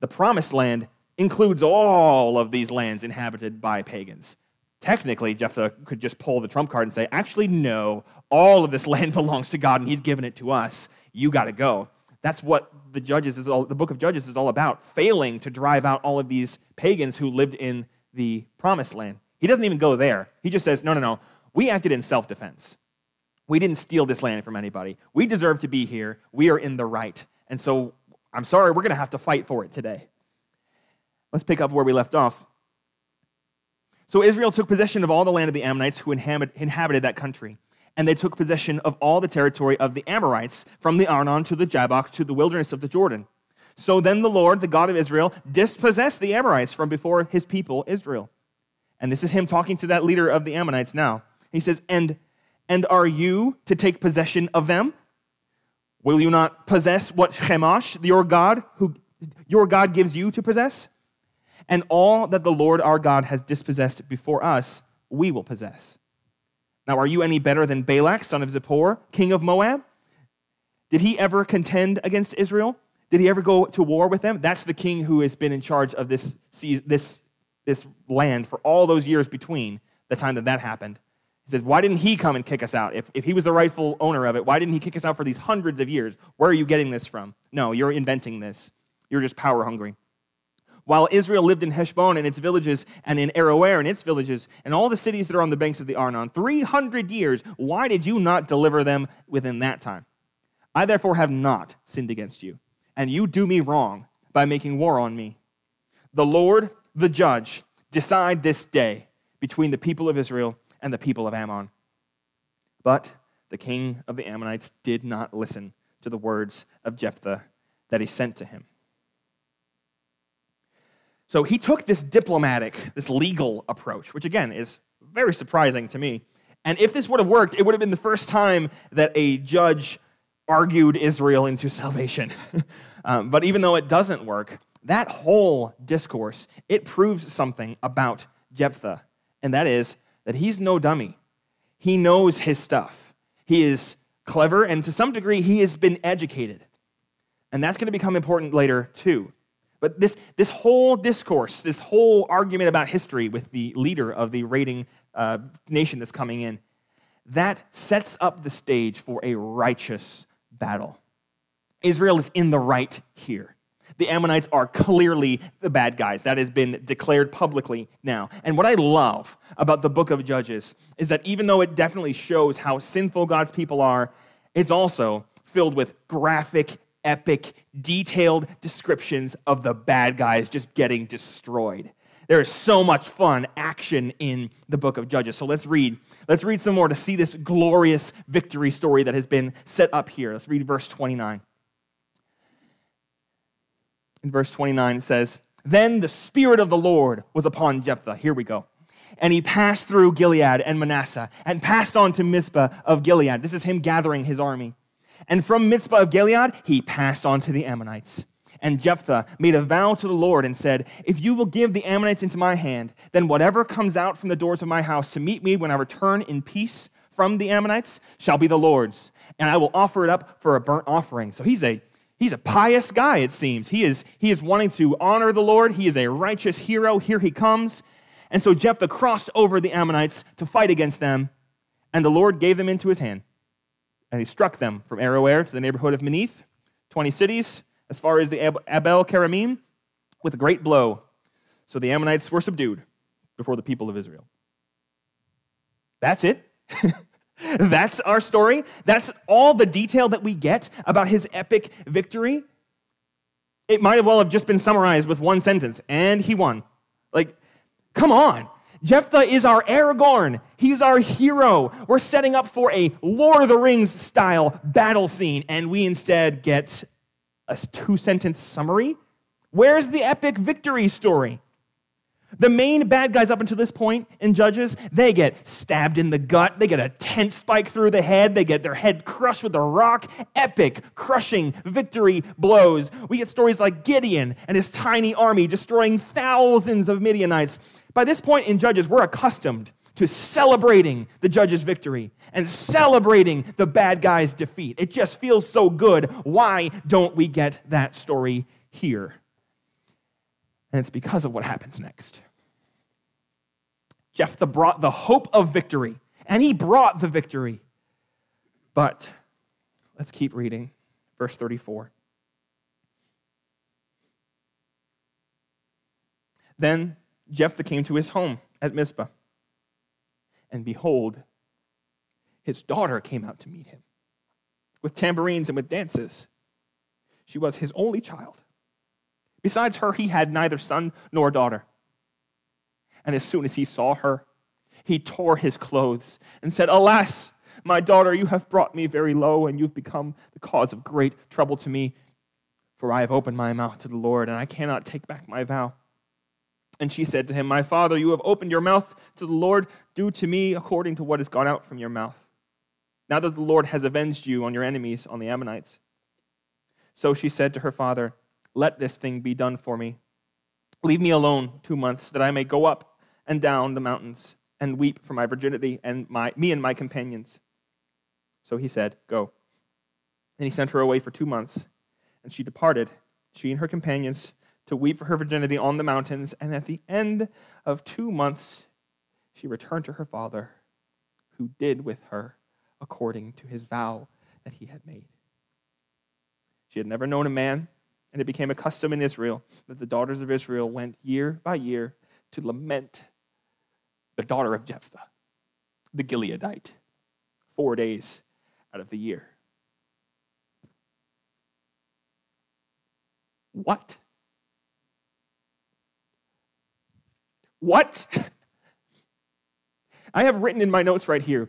The promised land includes all of these lands inhabited by pagans. Technically, Jephthah could just pull the trump card and say, actually, no, all of this [laughs] land belongs to God and he's given it to us. You got to go. That's what the Judges is all, the book of Judges is all about, failing to drive out all of these pagans who lived in the promised land. He doesn't even go there. He just says, no, no, no. We acted in self defense. We didn't steal this land from anybody. We deserve to be here. We are in the right. And so I'm sorry, we're going to have to fight for it today. Let's pick up where we left off. So Israel took possession of all the land of the Ammonites who inhabited that country. And they took possession of all the territory of the Amorites, from the Arnon to the Jabbok to the wilderness of the Jordan. So then the Lord, the God of Israel, dispossessed the Amorites from before his people Israel. And this is him talking to that leader of the Ammonites now. He says, And, and are you to take possession of them? Will you not possess what Chemosh, your God, who your God gives you to possess? And all that the Lord our God has dispossessed before us, we will possess. Now, are you any better than Balak, son of Zippor, king of Moab? Did he ever contend against Israel? Did he ever go to war with them? That's the king who has been in charge of this, this, this land for all those years between the time that that happened. He says, Why didn't he come and kick us out? If, if he was the rightful owner of it, why didn't he kick us out for these hundreds of years? Where are you getting this from? No, you're inventing this. You're just power hungry. While Israel lived in Heshbon and its villages, and in Aroer and its villages, and all the cities that are on the banks of the Arnon, 300 years, why did you not deliver them within that time? I therefore have not sinned against you, and you do me wrong by making war on me. The Lord, the judge, decide this day between the people of Israel and the people of Ammon. But the king of the Ammonites did not listen to the words of Jephthah that he sent to him. So he took this diplomatic, this legal approach, which again is very surprising to me. And if this would have worked, it would have been the first time that a judge argued Israel into salvation. [laughs] um, but even though it doesn't work, that whole discourse, it proves something about Jephthah, and that is that he's no dummy. He knows his stuff. He is clever, and to some degree, he has been educated. And that's going to become important later, too. But this, this whole discourse, this whole argument about history with the leader of the raiding uh, nation that's coming in, that sets up the stage for a righteous battle. Israel is in the right here. The Ammonites are clearly the bad guys. That has been declared publicly now. And what I love about the book of Judges is that even though it definitely shows how sinful God's people are, it's also filled with graphic epic, detailed descriptions of the bad guys just getting destroyed. There is so much fun action in the book of Judges. So let's read. Let's read some more to see this glorious victory story that has been set up here. Let's read verse 29. In verse 29, it says, Then the Spirit of the Lord was upon Jephthah. Here we go. And he passed through Gilead and Manasseh and passed on to Mizpah of Gilead. This is him gathering his army. And from Mizpah of Gilead, he passed on to the Ammonites. And Jephthah made a vow to the Lord and said, If you will give the Ammonites into my hand, then whatever comes out from the doors of my house to meet me when I return in peace from the Ammonites shall be the Lord's, and I will offer it up for a burnt offering. So he's a he's a pious guy, it seems. He is, he is wanting to honor the Lord. He is a righteous hero. Here he comes. And so Jephthah crossed over the Ammonites to fight against them, and the Lord gave them into his hand and he struck them from Aroer to the neighborhood of Minnith, 20 cities, as far as the Abel Keramim, with a great blow. So the Ammonites were subdued before the people of Israel. That's it. [laughs] That's our story. That's all the detail that we get about his epic victory. It might have well have just been summarized with one sentence, and he won. Like, come on. Jephthah is our Aragorn. He's our hero. We're setting up for a Lord of the Rings style battle scene, and we instead get a two sentence summary. Where's the epic victory story? The main bad guys up until this point in Judges, they get stabbed in the gut, they get a tent spike through the head, they get their head crushed with a rock. Epic, crushing victory blows. We get stories like Gideon and his tiny army destroying thousands of Midianites. By this point in Judges, we're accustomed to celebrating the judge's victory and celebrating the bad guy's defeat. It just feels so good. Why don't we get that story here? And it's because of what happens next. Jephthah brought the hope of victory, and he brought the victory. But let's keep reading. Verse 34. Then Jephthah came to his home at Mizpah. And behold, his daughter came out to meet him with tambourines and with dances. She was his only child. Besides her, he had neither son nor daughter. And as soon as he saw her, he tore his clothes and said, Alas, my daughter, you have brought me very low, and you've become the cause of great trouble to me. For I have opened my mouth to the Lord, and I cannot take back my vow. And she said to him, My father, you have opened your mouth to the Lord. Do to me according to what has gone out from your mouth. Now that the Lord has avenged you on your enemies, on the Ammonites. So she said to her father, Let this thing be done for me. Leave me alone two months, that I may go up and down the mountains and weep for my virginity and my, me and my companions. So he said, Go. And he sent her away for two months, and she departed she and her companions, to weep for her virginity on the mountains. And at the end of two months, she returned to her father, who did with her according to his vow that he had made. She had never known a man, and it became a custom in Israel that the daughters of Israel went year by year to lament the daughter of Jephthah, the Gileadite, four days out of the year. What? What? [laughs] I have written in my notes right here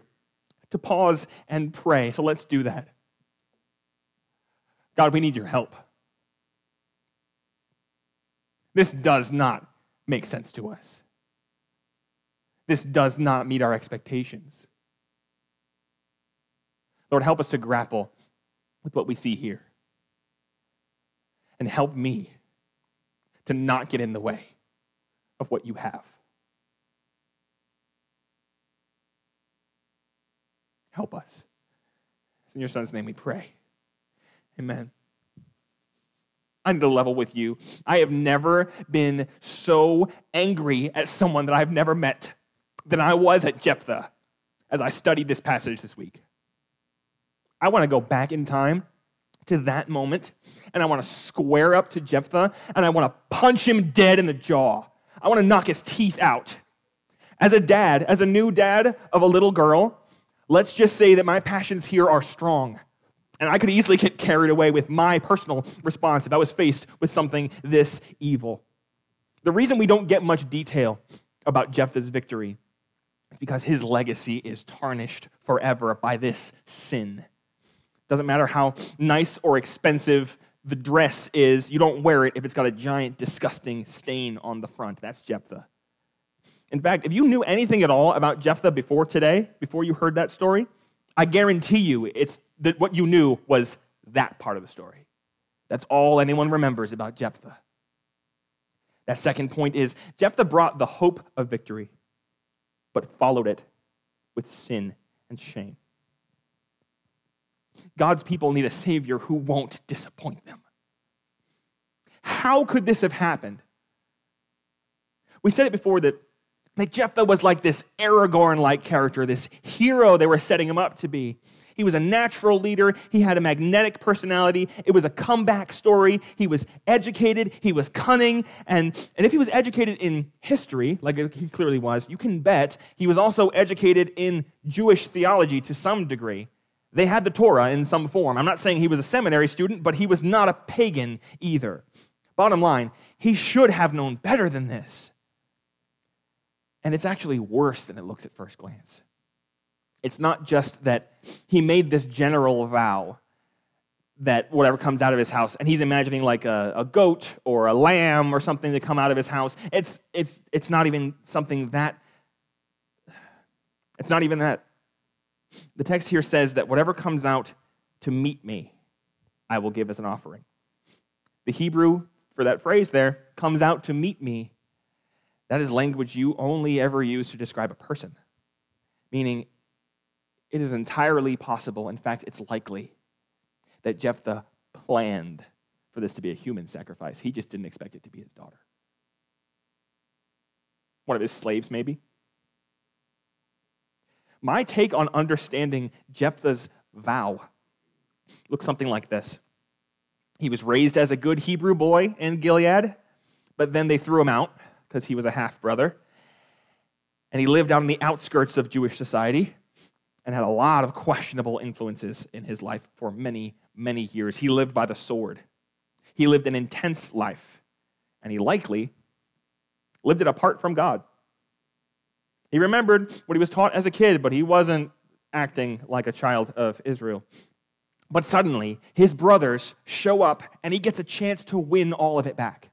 to pause and pray, so let's do that. God, we need your help. This does not make sense to us. This does not meet our expectations. Lord, help us to grapple with what we see here. And help me to not get in the way of what you have. Help us. In your son's name we pray. Amen. I need to level with you. I have never been so angry at someone that I've never met than I was at Jephthah as I studied this passage this week. I want to go back in time to that moment and I want to square up to Jephthah and I want to punch him dead in the jaw. I want to knock his teeth out. As a dad, as a new dad of a little girl, let's just say that my passions here are strong. And I could easily get carried away with my personal response if I was faced with something this evil. The reason we don't get much detail about Jephthah's victory is because his legacy is tarnished forever by this sin. Doesn't matter how nice or expensive the dress is, you don't wear it if it's got a giant, disgusting stain on the front. That's Jephthah. In fact, if you knew anything at all about Jephthah before today, before you heard that story, I guarantee you it's that what you knew was that part of the story. That's all anyone remembers about Jephthah. That second point is Jephthah brought the hope of victory, but followed it with sin and shame. God's people need a Savior who won't disappoint them. How could this have happened? We said it before that, that Jephthah was like this Aragorn like character, this hero they were setting him up to be. He was a natural leader. He had a magnetic personality. It was a comeback story. He was educated. He was cunning. And, and if he was educated in history, like he clearly was, you can bet he was also educated in Jewish theology to some degree. They had the Torah in some form. I'm not saying he was a seminary student, but he was not a pagan either. Bottom line, he should have known better than this. And it's actually worse than it looks at first glance. It's not just that he made this general vow that whatever comes out of his house, and he's imagining like a, a goat or a lamb or something to come out of his house. It's, it's, it's not even something that, it's not even that. The text here says that whatever comes out to meet me, I will give as an offering. The Hebrew for that phrase there comes out to meet me. That is language you only ever use to describe a person, meaning it is entirely possible, in fact, it's likely, that Jephthah planned for this to be a human sacrifice. He just didn't expect it to be his daughter. One of his slaves, maybe. My take on understanding Jephthah's vow looks something like this. He was raised as a good Hebrew boy in Gilead, but then they threw him out because he was a half brother. And he lived out on the outskirts of Jewish society and had a lot of questionable influences in his life for many, many years. He lived by the sword. He lived an intense life, and he likely lived it apart from God. He remembered what he was taught as a kid, but he wasn't acting like a child of Israel. But suddenly, his brothers show up, and he gets a chance to win all of it back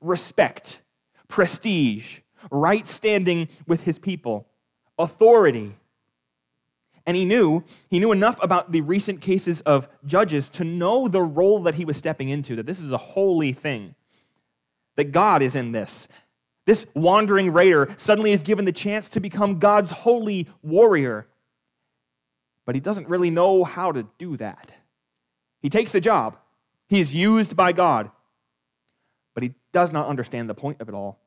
respect, prestige, right standing with his people, authority, and he knew, he knew enough about the recent cases of judges to know the role that he was stepping into, that this is a holy thing, that God is in this. This wandering raider suddenly is given the chance to become God's holy warrior. But he doesn't really know how to do that. He takes the job, he is used by God, but he does not understand the point of it all.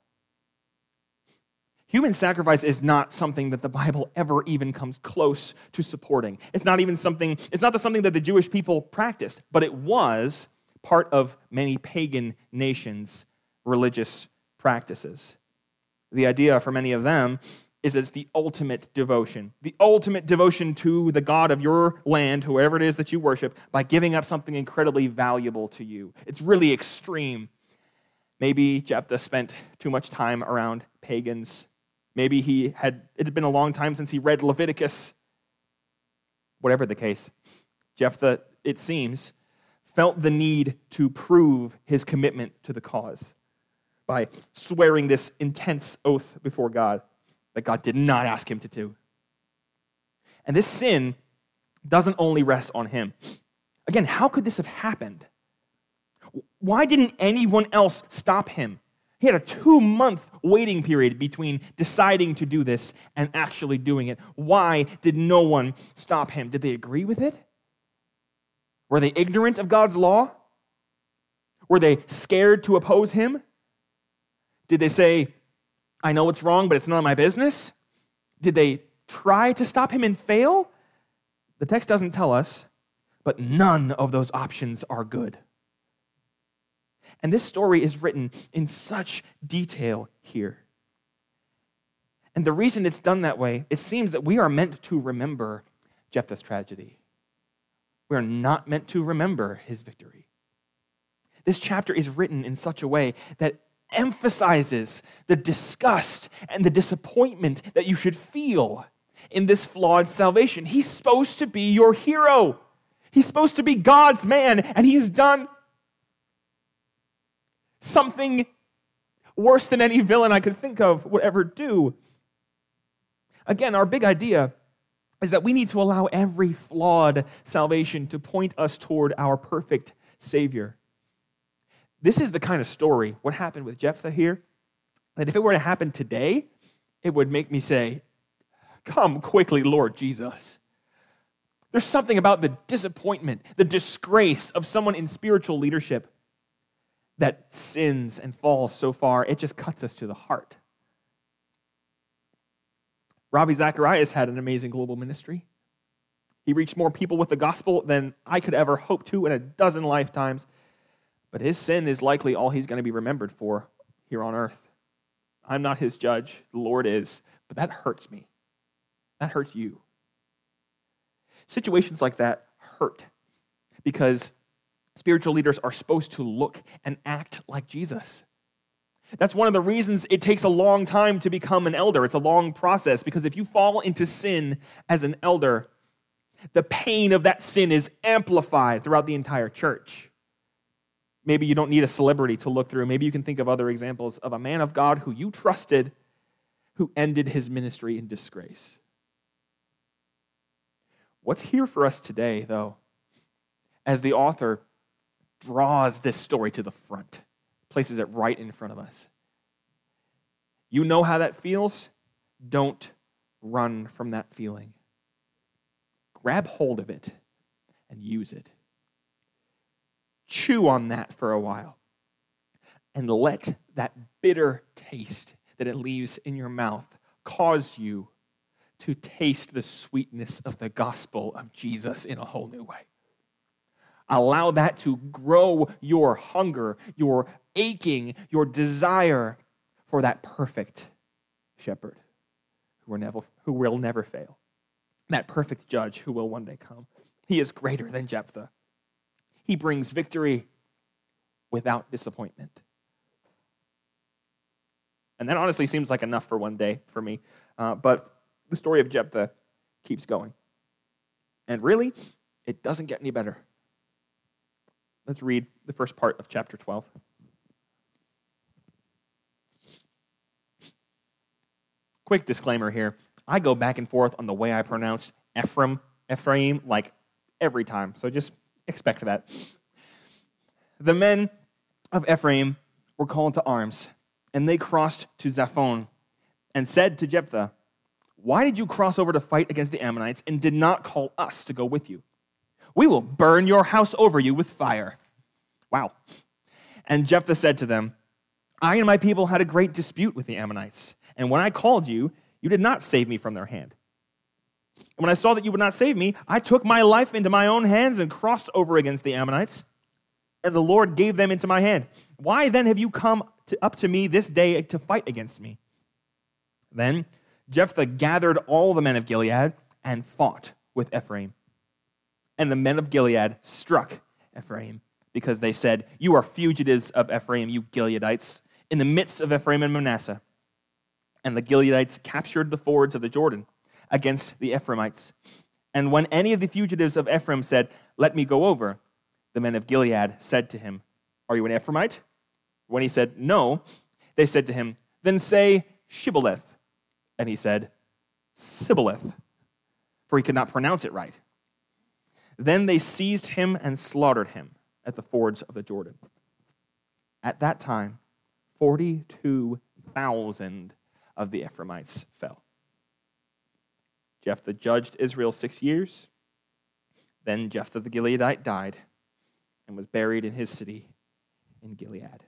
Human sacrifice is not something that the Bible ever even comes close to supporting. It's not even something, it's not the something that the Jewish people practiced, but it was part of many pagan nations' religious practices. The idea for many of them is it's the ultimate devotion, the ultimate devotion to the God of your land, whoever it is that you worship, by giving up something incredibly valuable to you. It's really extreme. Maybe Jephthah spent too much time around pagans Maybe he had, it had been a long time since he read Leviticus. Whatever the case, Jephthah, it seems, felt the need to prove his commitment to the cause by swearing this intense oath before God that God did not ask him to do. And this sin doesn't only rest on him. Again, how could this have happened? Why didn't anyone else stop him? He had a two month waiting period between deciding to do this and actually doing it. Why did no one stop him? Did they agree with it? Were they ignorant of God's law? Were they scared to oppose him? Did they say, I know it's wrong, but it's none of my business? Did they try to stop him and fail? The text doesn't tell us, but none of those options are good. And this story is written in such detail here. And the reason it's done that way, it seems that we are meant to remember Jephthah's tragedy. We are not meant to remember his victory. This chapter is written in such a way that emphasizes the disgust and the disappointment that you should feel in this flawed salvation. He's supposed to be your hero. He's supposed to be God's man, and he has done something worse than any villain I could think of would ever do. Again, our big idea is that we need to allow every flawed salvation to point us toward our perfect Savior. This is the kind of story, what happened with Jephthah here, that if it were to happen today, it would make me say, Come quickly, Lord Jesus. There's something about the disappointment, the disgrace of someone in spiritual leadership that sins and falls so far, it just cuts us to the heart. Ravi Zacharias had an amazing global ministry. He reached more people with the gospel than I could ever hope to in a dozen lifetimes. But his sin is likely all he's going to be remembered for here on earth. I'm not his judge, the Lord is, but that hurts me. That hurts you. Situations like that hurt because Spiritual leaders are supposed to look and act like Jesus. That's one of the reasons it takes a long time to become an elder. It's a long process because if you fall into sin as an elder, the pain of that sin is amplified throughout the entire church. Maybe you don't need a celebrity to look through. Maybe you can think of other examples of a man of God who you trusted who ended his ministry in disgrace. What's here for us today, though, as the author draws this story to the front, places it right in front of us. You know how that feels? Don't run from that feeling. Grab hold of it and use it. Chew on that for a while and let that bitter taste that it leaves in your mouth cause you to taste the sweetness of the gospel of Jesus in a whole new way. Allow that to grow your hunger, your aching, your desire for that perfect shepherd who will never, who will never fail, that perfect judge who will one day come. He is greater than Jephthah. He brings victory without disappointment. And that honestly seems like enough for one day for me. Uh, but the story of Jephthah keeps going. And really, it doesn't get any better. Let's read the first part of chapter 12. Quick disclaimer here. I go back and forth on the way I pronounce Ephraim, Ephraim, like every time. So just expect that. The men of Ephraim were called to arms, and they crossed to Zaphon and said to Jephthah, Why did you cross over to fight against the Ammonites and did not call us to go with you? We will burn your house over you with fire. Wow. And Jephthah said to them, I and my people had a great dispute with the Ammonites, and when I called you, you did not save me from their hand. And when I saw that you would not save me, I took my life into my own hands and crossed over against the Ammonites, and the Lord gave them into my hand. Why then have you come to, up to me this day to fight against me? Then Jephthah gathered all the men of Gilead and fought with Ephraim. And the men of Gilead struck Ephraim because they said, You are fugitives of Ephraim, you Gileadites, in the midst of Ephraim and Manasseh. And the Gileadites captured the fords of the Jordan against the Ephraimites. And when any of the fugitives of Ephraim said, Let me go over, the men of Gilead said to him, Are you an Ephraimite? When he said, No, they said to him, Then say Shibboleth. And he said, Sibboleth, for he could not pronounce it right. Then they seized him and slaughtered him at the fords of the Jordan. At that time, 42,000 of the Ephraimites fell. Jephthah judged Israel six years. Then Jephthah the Gileadite died and was buried in his city in Gilead.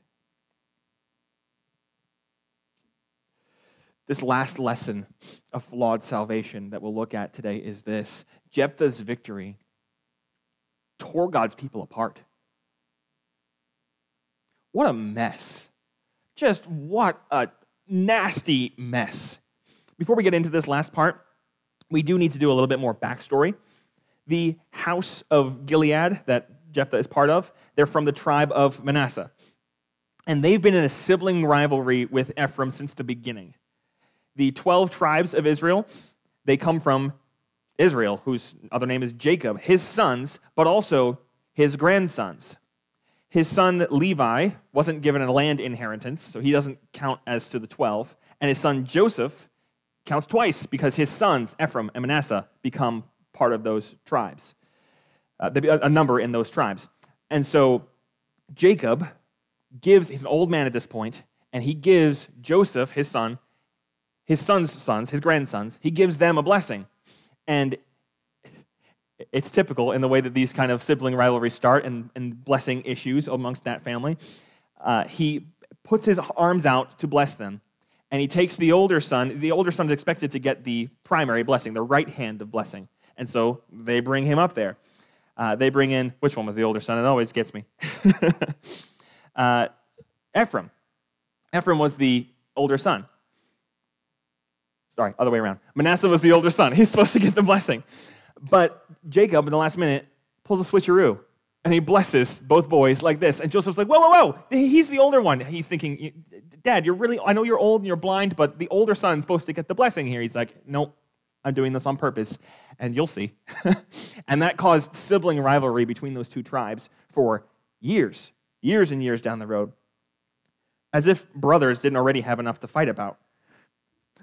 This last lesson of flawed salvation that we'll look at today is this Jephthah's victory tore God's people apart. What a mess. Just what a nasty mess. Before we get into this last part, we do need to do a little bit more backstory. The house of Gilead that Jephthah is part of, they're from the tribe of Manasseh. And they've been in a sibling rivalry with Ephraim since the beginning. The 12 tribes of Israel, they come from Israel, whose other name is Jacob, his sons, but also his grandsons. His son Levi wasn't given a land inheritance, so he doesn't count as to the 12. And his son Joseph counts twice because his sons, Ephraim and Manasseh, become part of those tribes, uh, a number in those tribes. And so Jacob gives, he's an old man at this point, and he gives Joseph, his son, his son's sons, his grandsons, he gives them a blessing. And it's typical in the way that these kind of sibling rivalries start and, and blessing issues amongst that family. Uh, he puts his arms out to bless them. And he takes the older son. The older son is expected to get the primary blessing, the right hand of blessing. And so they bring him up there. Uh, they bring in, which one was the older son? It always gets me. [laughs] uh, Ephraim. Ephraim was the older son. Sorry, other way around. Manasseh was the older son. [laughs] He's supposed to get the blessing. But Jacob, in the last minute, pulls a switcheroo and he blesses both boys like this. And Joseph's like, whoa, whoa, whoa. He's the older one. He's thinking, Dad, you're really, I know you're old and you're blind, but the older son's supposed to get the blessing here. He's like, nope, I'm doing this on purpose. And you'll see. [laughs] and that caused sibling rivalry between those two tribes for years, years and years down the road. As if brothers didn't already have enough to fight about.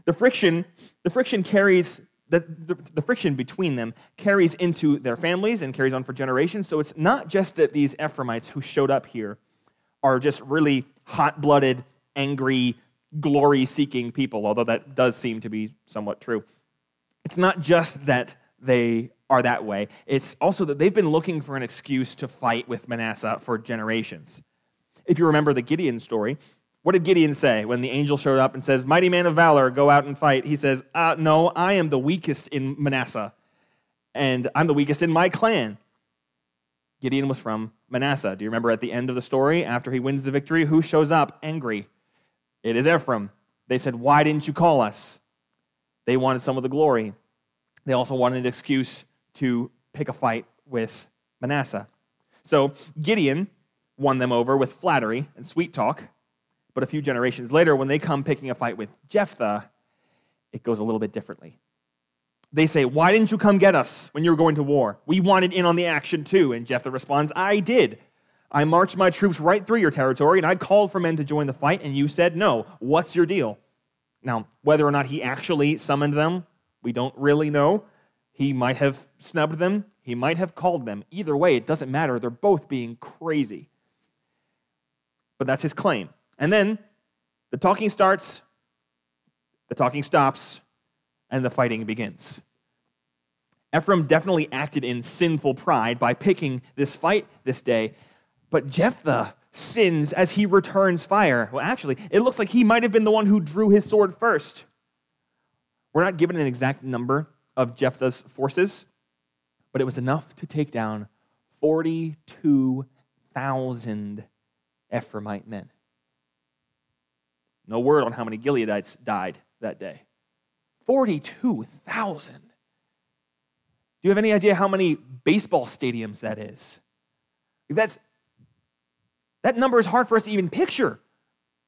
The friction, the friction carries the, the, the, friction between them carries into their families and carries on for generations. So it's not just that these Ephraimites who showed up here are just really hot blooded, angry, glory seeking people, although that does seem to be somewhat true. It's not just that they are that way, it's also that they've been looking for an excuse to fight with Manasseh for generations. If you remember the Gideon story, what did Gideon say when the angel showed up and says, Mighty man of valor, go out and fight? He says, uh, No, I am the weakest in Manasseh, and I'm the weakest in my clan. Gideon was from Manasseh. Do you remember at the end of the story, after he wins the victory, who shows up angry? It is Ephraim. They said, Why didn't you call us? They wanted some of the glory. They also wanted an excuse to pick a fight with Manasseh. So Gideon won them over with flattery and sweet talk. But a few generations later, when they come picking a fight with Jephthah, it goes a little bit differently. They say, Why didn't you come get us when you were going to war? We wanted in on the action too. And Jephthah responds, I did. I marched my troops right through your territory, and I called for men to join the fight, and you said no. What's your deal? Now, whether or not he actually summoned them, we don't really know. He might have snubbed them, he might have called them. Either way, it doesn't matter. They're both being crazy. But that's his claim. And then the talking starts, the talking stops, and the fighting begins. Ephraim definitely acted in sinful pride by picking this fight this day, but Jephthah sins as he returns fire. Well, actually, it looks like he might have been the one who drew his sword first. We're not given an exact number of Jephthah's forces, but it was enough to take down 42,000 Ephraimite men. No word on how many Gileadites died that day. 42,000. Do you have any idea how many baseball stadiums that is? That's, that number is hard for us to even picture.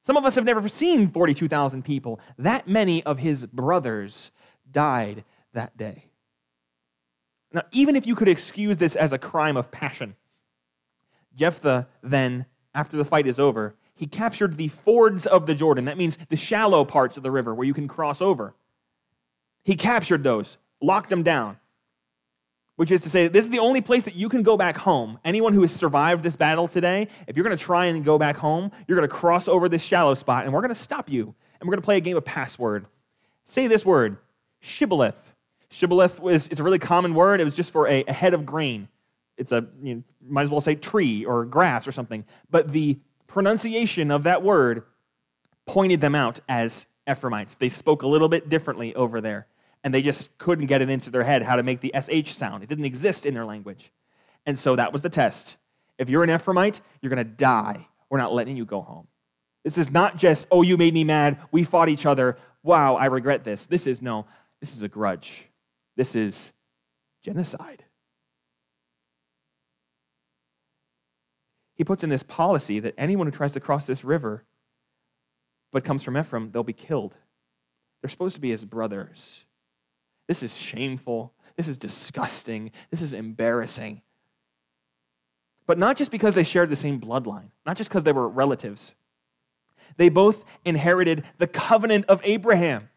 Some of us have never seen 42,000 people. That many of his brothers died that day. Now, even if you could excuse this as a crime of passion, Jephthah then, after the fight is over, he captured the fords of the Jordan. That means the shallow parts of the river where you can cross over. He captured those, locked them down, which is to say, this is the only place that you can go back home. Anyone who has survived this battle today, if you're going to try and go back home, you're going to cross over this shallow spot, and we're going to stop you, and we're going to play a game of password. Say this word, shibboleth. Shibboleth is, is a really common word. It was just for a, a head of grain. It's a, you know, might as well say tree or grass or something. But the pronunciation of that word pointed them out as Ephraimites. They spoke a little bit differently over there, and they just couldn't get it into their head how to make the SH sound. It didn't exist in their language. And so that was the test. If you're an Ephraimite, you're going to die. We're not letting you go home. This is not just, oh, you made me mad. We fought each other. Wow, I regret this. This is no, this is a grudge. This is genocide. He puts in this policy that anyone who tries to cross this river but comes from Ephraim, they'll be killed. They're supposed to be his brothers. This is shameful. This is disgusting. This is embarrassing. But not just because they shared the same bloodline, not just because they were relatives. They both inherited the covenant of Abraham.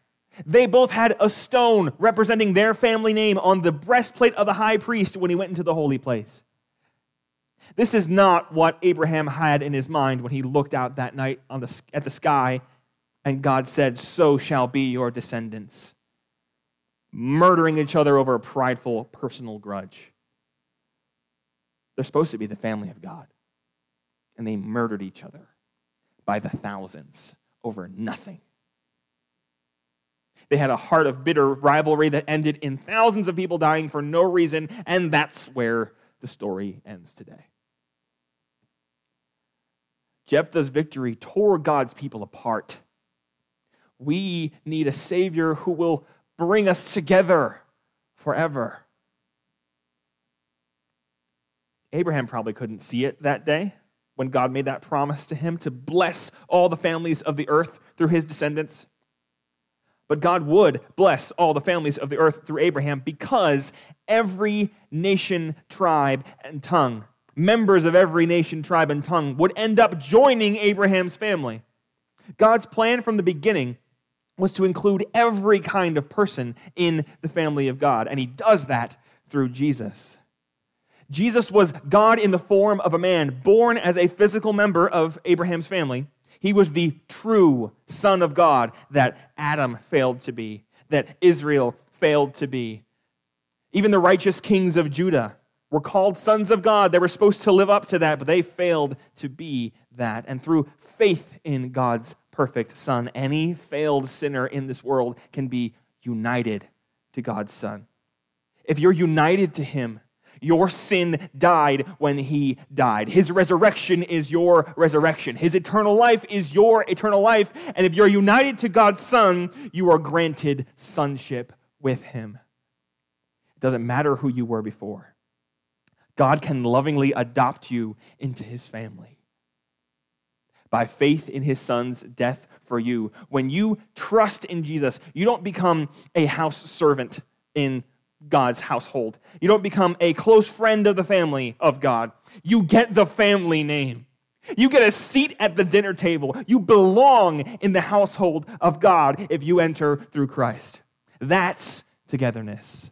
They both had a stone representing their family name on the breastplate of the high priest when he went into the holy place. This is not what Abraham had in his mind when he looked out that night the, at the sky and God said, So shall be your descendants. Murdering each other over a prideful personal grudge. They're supposed to be the family of God. And they murdered each other by the thousands over nothing. They had a heart of bitter rivalry that ended in thousands of people dying for no reason, and that's where the story ends today. Jephthah's victory tore God's people apart. We need a Savior who will bring us together forever. Abraham probably couldn't see it that day when God made that promise to him to bless all the families of the earth through his descendants. But God would bless all the families of the earth through Abraham because every nation, tribe, and tongue, members of every nation, tribe, and tongue, would end up joining Abraham's family. God's plan from the beginning was to include every kind of person in the family of God, and He does that through Jesus. Jesus was God in the form of a man, born as a physical member of Abraham's family he was the true Son of God that Adam failed to be, that Israel failed to be. Even the righteous kings of Judah were called sons of God. They were supposed to live up to that, but they failed to be that. And through faith in God's perfect Son, any failed sinner in this world can be united to God's Son. If you're united to Him, your sin died when he died. His resurrection is your resurrection. His eternal life is your eternal life. And if you're united to God's Son, you are granted sonship with him. It doesn't matter who you were before. God can lovingly adopt you into his family. By faith in his son's death for you. When you trust in Jesus, you don't become a house servant in God's household. You don't become a close friend of the family of God. You get the family name. You get a seat at the dinner table. You belong in the household of God if you enter through Christ. That's togetherness.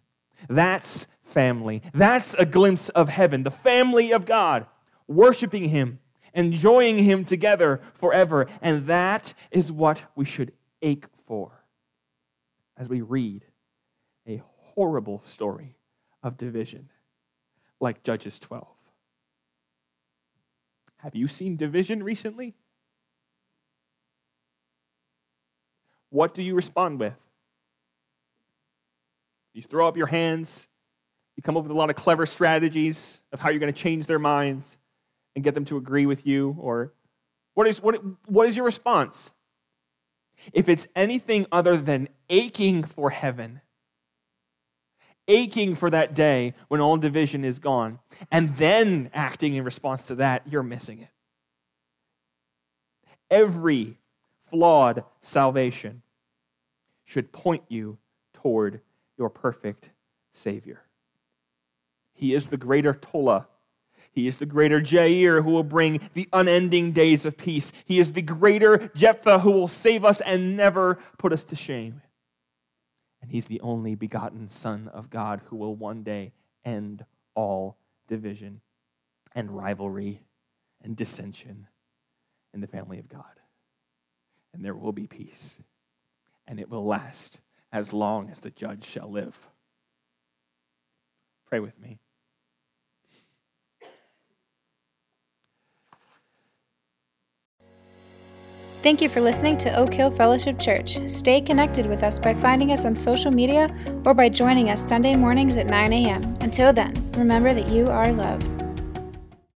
That's family. That's a glimpse of heaven, the family of God, worshiping Him, enjoying Him together forever. And that is what we should ache for as we read a horrible story of division like Judges 12. Have you seen division recently? What do you respond with? You throw up your hands, you come up with a lot of clever strategies of how you're going to change their minds and get them to agree with you, or what is, what, what is your response? If it's anything other than aching for heaven, aching for that day when all division is gone, and then acting in response to that, you're missing it. Every flawed salvation should point you toward your perfect Savior. He is the greater Tola. He is the greater Jair who will bring the unending days of peace. He is the greater Jephthah who will save us and never put us to shame. And he's the only begotten Son of God who will one day end all division and rivalry and dissension in the family of God. And there will be peace, and it will last as long as the judge shall live. Pray with me. Thank you for listening to Oak Hill Fellowship Church. Stay connected with us by finding us on social media or by joining us Sunday mornings at 9 a.m. Until then, remember that you are loved.